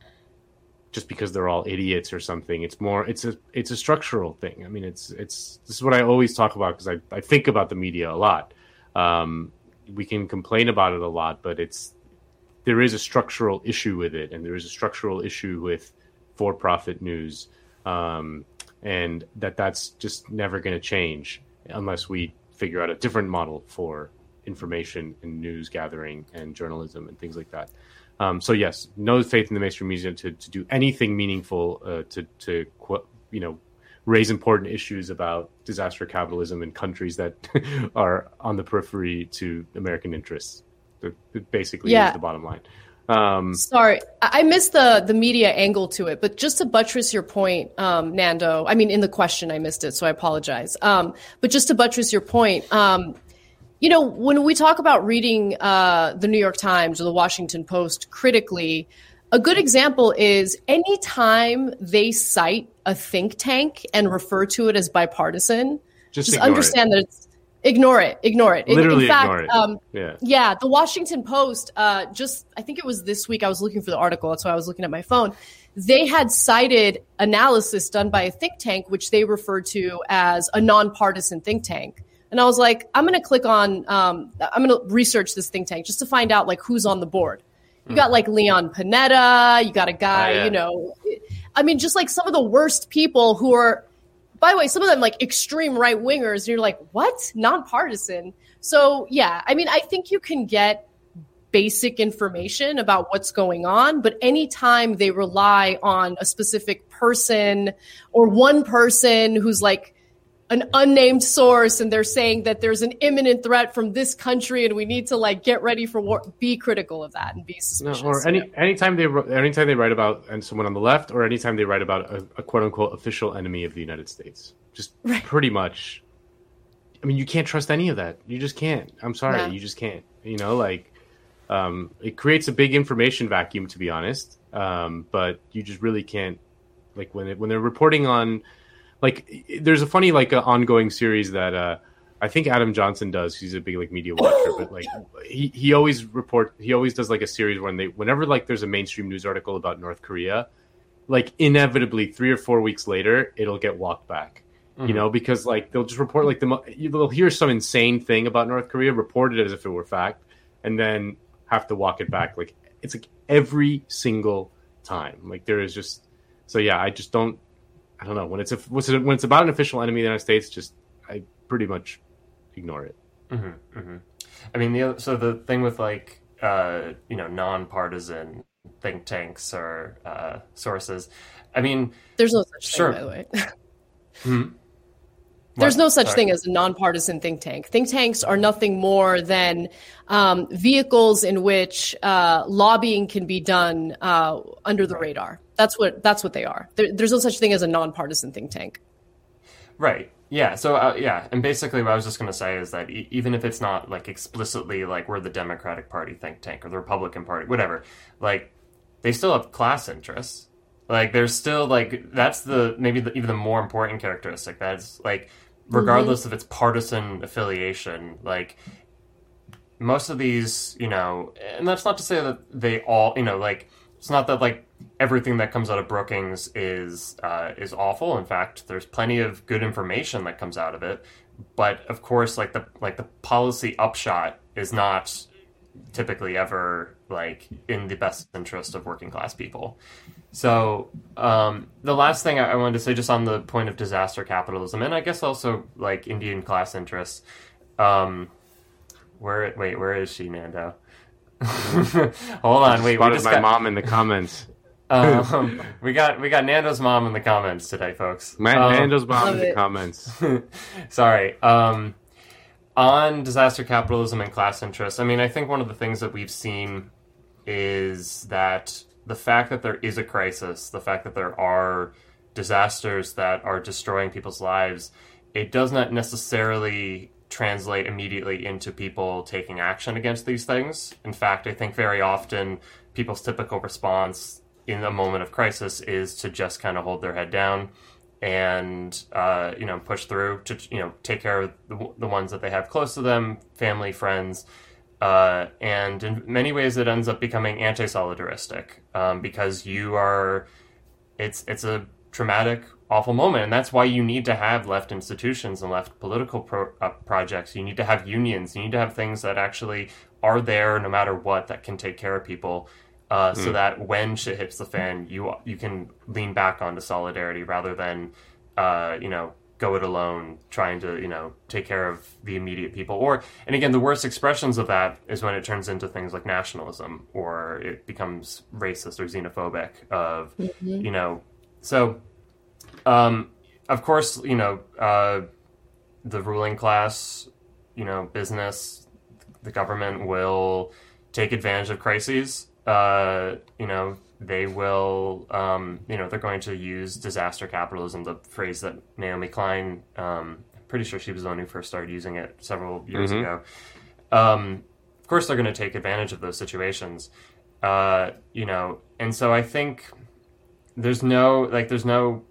just because they're all idiots or something. It's more it's a it's a structural thing. I mean, it's it's this is what I always talk about because I I think about the media a lot. Um, we can complain about it a lot, but it's there is a structural issue with it, and there is a structural issue with for-profit news, um, and that that's just never going to change unless we figure out a different model for information and news gathering and journalism and things like that. Um, so yes, no faith in the mainstream media to, to do anything meaningful uh, to to you know raise important issues about disaster capitalism in countries that are on the periphery to American interests. It basically yeah. is the bottom line. Um, Sorry, I missed the the media angle to it, but just to buttress your point, um, Nando. I mean, in the question, I missed it, so I apologize. Um, but just to buttress your point, um, you know, when we talk about reading uh, the New York Times or the Washington Post critically, a good example is anytime they cite a think tank and refer to it as bipartisan, just, just understand it. that it's ignore it, ignore it. Literally in fact, ignore it. Um, yeah. yeah, the Washington Post, uh, just I think it was this week. I was looking for the article, that's why I was looking at my phone. They had cited analysis done by a think tank, which they referred to as a nonpartisan think tank. And I was like, I'm going to click on, um, I'm going to research this think tank just to find out like who's on the board. You got like Leon Panetta, you got a guy, oh, yeah. you know, I mean, just like some of the worst people who are, by the way, some of them like extreme right wingers. You're like, what? Nonpartisan. So yeah, I mean, I think you can get basic information about what's going on, but anytime they rely on a specific person or one person who's like, an unnamed source and they're saying that there's an imminent threat from this country and we need to like get ready for war. Be critical of that and be suspicious no, or any yeah. anytime they anytime they write about and someone on the left or anytime they write about a, a quote unquote official enemy of the united states. Just right. pretty much i mean you can't trust any of that. You just can't. I'm sorry. Yeah. you just can't. You know like um, it creates a big information vacuum to be honest. Um, but you just really can't like when it, when they're reporting on like there's a funny like uh, ongoing series that uh I think Adam Johnson does. He's a big like media watcher, but like he, he always report he always does like a series when they whenever like there's a mainstream news article about North Korea, like inevitably three or four weeks later it'll get walked back. Mm-hmm. You know, because like they'll just report like the they'll hear some insane thing about North Korea, report it as if it were fact, and then have to walk it back. Like it's like every single time. Like there is just so yeah. I just don't I don't know when it's a, when it's about an official enemy of the United States. Just I pretty much ignore it. Mm-hmm, mm-hmm. I mean, the so the thing with like uh, you know nonpartisan think tanks or uh, sources. I mean, there's no such sure. thing, by the way. hmm? There's no such Sorry. thing as a nonpartisan think tank. Think tanks are nothing more than um, vehicles in which uh, lobbying can be done uh, under the right. radar. That's what that's what they are. There, there's no such thing as a nonpartisan think tank. Right. Yeah. So uh, yeah, and basically what I was just going to say is that e- even if it's not like explicitly like we're the Democratic Party think tank or the Republican Party, whatever, like they still have class interests. Like there's still like that's the maybe the, even the more important characteristic. That's like regardless of its partisan affiliation. Like most of these, you know, and that's not to say that they all, you know, like it's not that like everything that comes out of Brookings is uh, is awful. In fact, there's plenty of good information that comes out of it. But of course, like the like the policy upshot is not typically ever like in the best interest of working class people. So um, the last thing I wanted to say, just on the point of disaster capitalism, and I guess also like Indian class interests. Um, where wait, where is she, Nando? Hold on, wait. Spotted We just my got mom in the comments. Um, we got we got Nando's mom in the comments today, folks. Man, Um, Nando's mom in Love the comments. Sorry. Um, on disaster capitalism and class interests, I mean, I think one of the things that we've seen is that the fact that there is a crisis, the fact that there are disasters that are destroying people's lives, it does not necessarily translate immediately into people taking action against these things. In fact, I think very often people's typical response in a moment of crisis is to just kind of hold their head down and uh, you know push through to you know take care of the, the ones that they have close to them, family, friends, uh, and in many ways it ends up becoming anti-solidaristic um, because you are it's it's a traumatic awful moment and that's why you need to have left institutions and left political pro- uh, projects. You need to have unions. You need to have things that actually are there no matter what that can take care of people uh, so Mm. that when shit hits the fan you you can lean back onto solidarity rather than uh, you know go it alone trying to you know take care of the immediate people or and again the worst expressions of that is when it turns into things like nationalism or it becomes racist or xenophobic of Mhm. you know so um of course you know uh the ruling class you know business the government will take advantage of crises uh you know they will um you know they're going to use disaster capitalism the phrase that naomi klein um pretty sure she was the one who first started using it several years Mhm. ago um of course they're going to take advantage of those situations uh you know and so i think there's no like there's no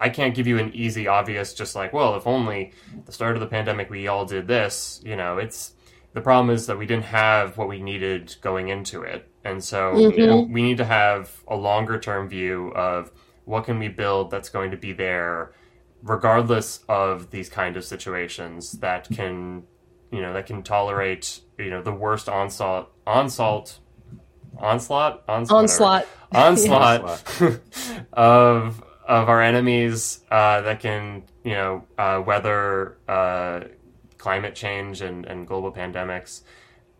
I can't give you an easy, obvious, just like, well, if only the start of the pandemic we all did this, you know, it's the problem is that we didn't have what we needed going into it. And so you know, we need to have a longer term view of what can we build that's going to be there regardless of these kind of situations that can you know that can tolerate you know the worst onslaught onslaught onslaught onslaught Onslaught. onslaught of of our enemies uh, that can you know uh, weather uh, climate change and, and global pandemics.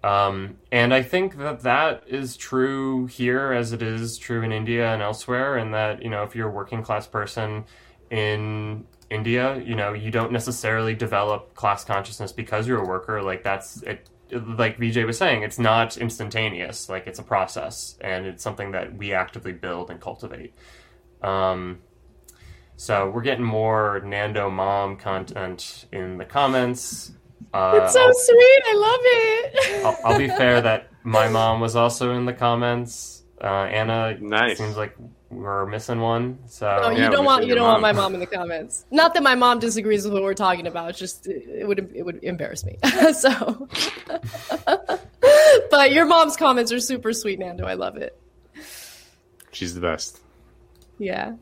Um, and I think that that is true here as it is true in India and elsewhere. And that, you know, if you're a working class person in India, you know, you don't necessarily develop class consciousness because you're a worker. Like that's it. Like Vijay was saying, it's not instantaneous. Like it's a process, and it's something that we actively build and cultivate. Um, so we're getting more Nando mom content in the comments. Uh, it's so I'll- sweet. I love it. I'll, I'll be fair that my mom was also in the comments. Uh, Ana, nice. Seems like we're missing one. So Oh, you don't want you don't want my mom in the comments. Not that my mom disagrees with what we're talking about. It's just it would it would embarrass me. so, but your mom's comments are super sweet, Nando. I love it. She's the best. Yeah.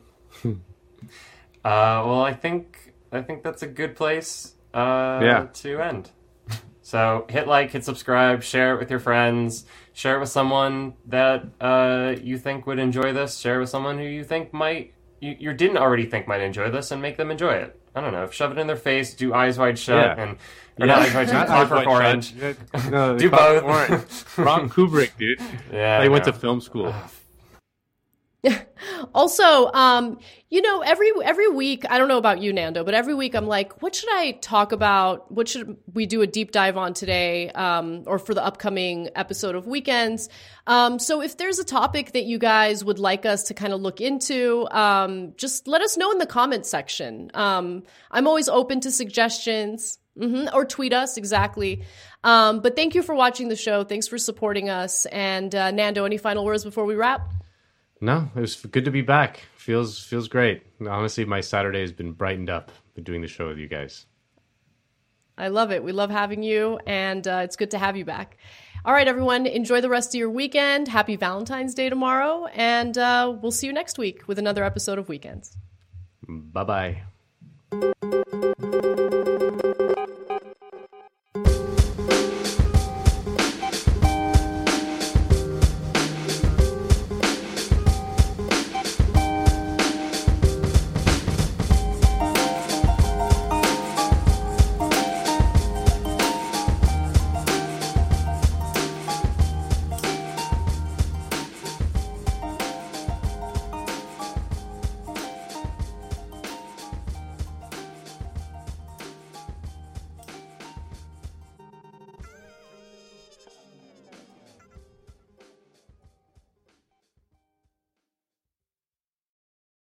Uh, well, I think I think that's a good place uh, Yeah. to end. So hit like, hit subscribe, share it with your friends, share it with someone that uh, you think would enjoy this. Share it with someone who you think might you, you didn't already think might enjoy this, and make them enjoy it. I don't know. Shove it in their face. Do eyes wide shut, Yeah. and or not eyes wide shut. Not Clockwork Eyes Wide Orange. Shut. No, Do both. Orange. Ron Kubrick, dude. Yeah, They went to film school. Also, um, you know, every every week, I don't know about you, Nando, but every week I'm like, what should I talk about? What should we do a deep dive on today, um, or for the upcoming episode of Weekends? Um, so if there's a topic that you guys would like us to kind of look into, um, just let us know in the comments section. Um, I'm always open to suggestions. hmm or tweet us exactly. Um, but thank you for watching the show. Thanks for supporting us. And uh, Nando, any final words before we wrap? No, it was good to be back. Feels feels great. Honestly, my Saturday has been brightened up doing the show with you guys. I love it. We love having you, and uh, it's good to have you back. All right, everyone, enjoy the rest of your weekend. Happy Valentine's Day tomorrow, and uh, we'll see you next week with another episode of Weekends. Bye bye.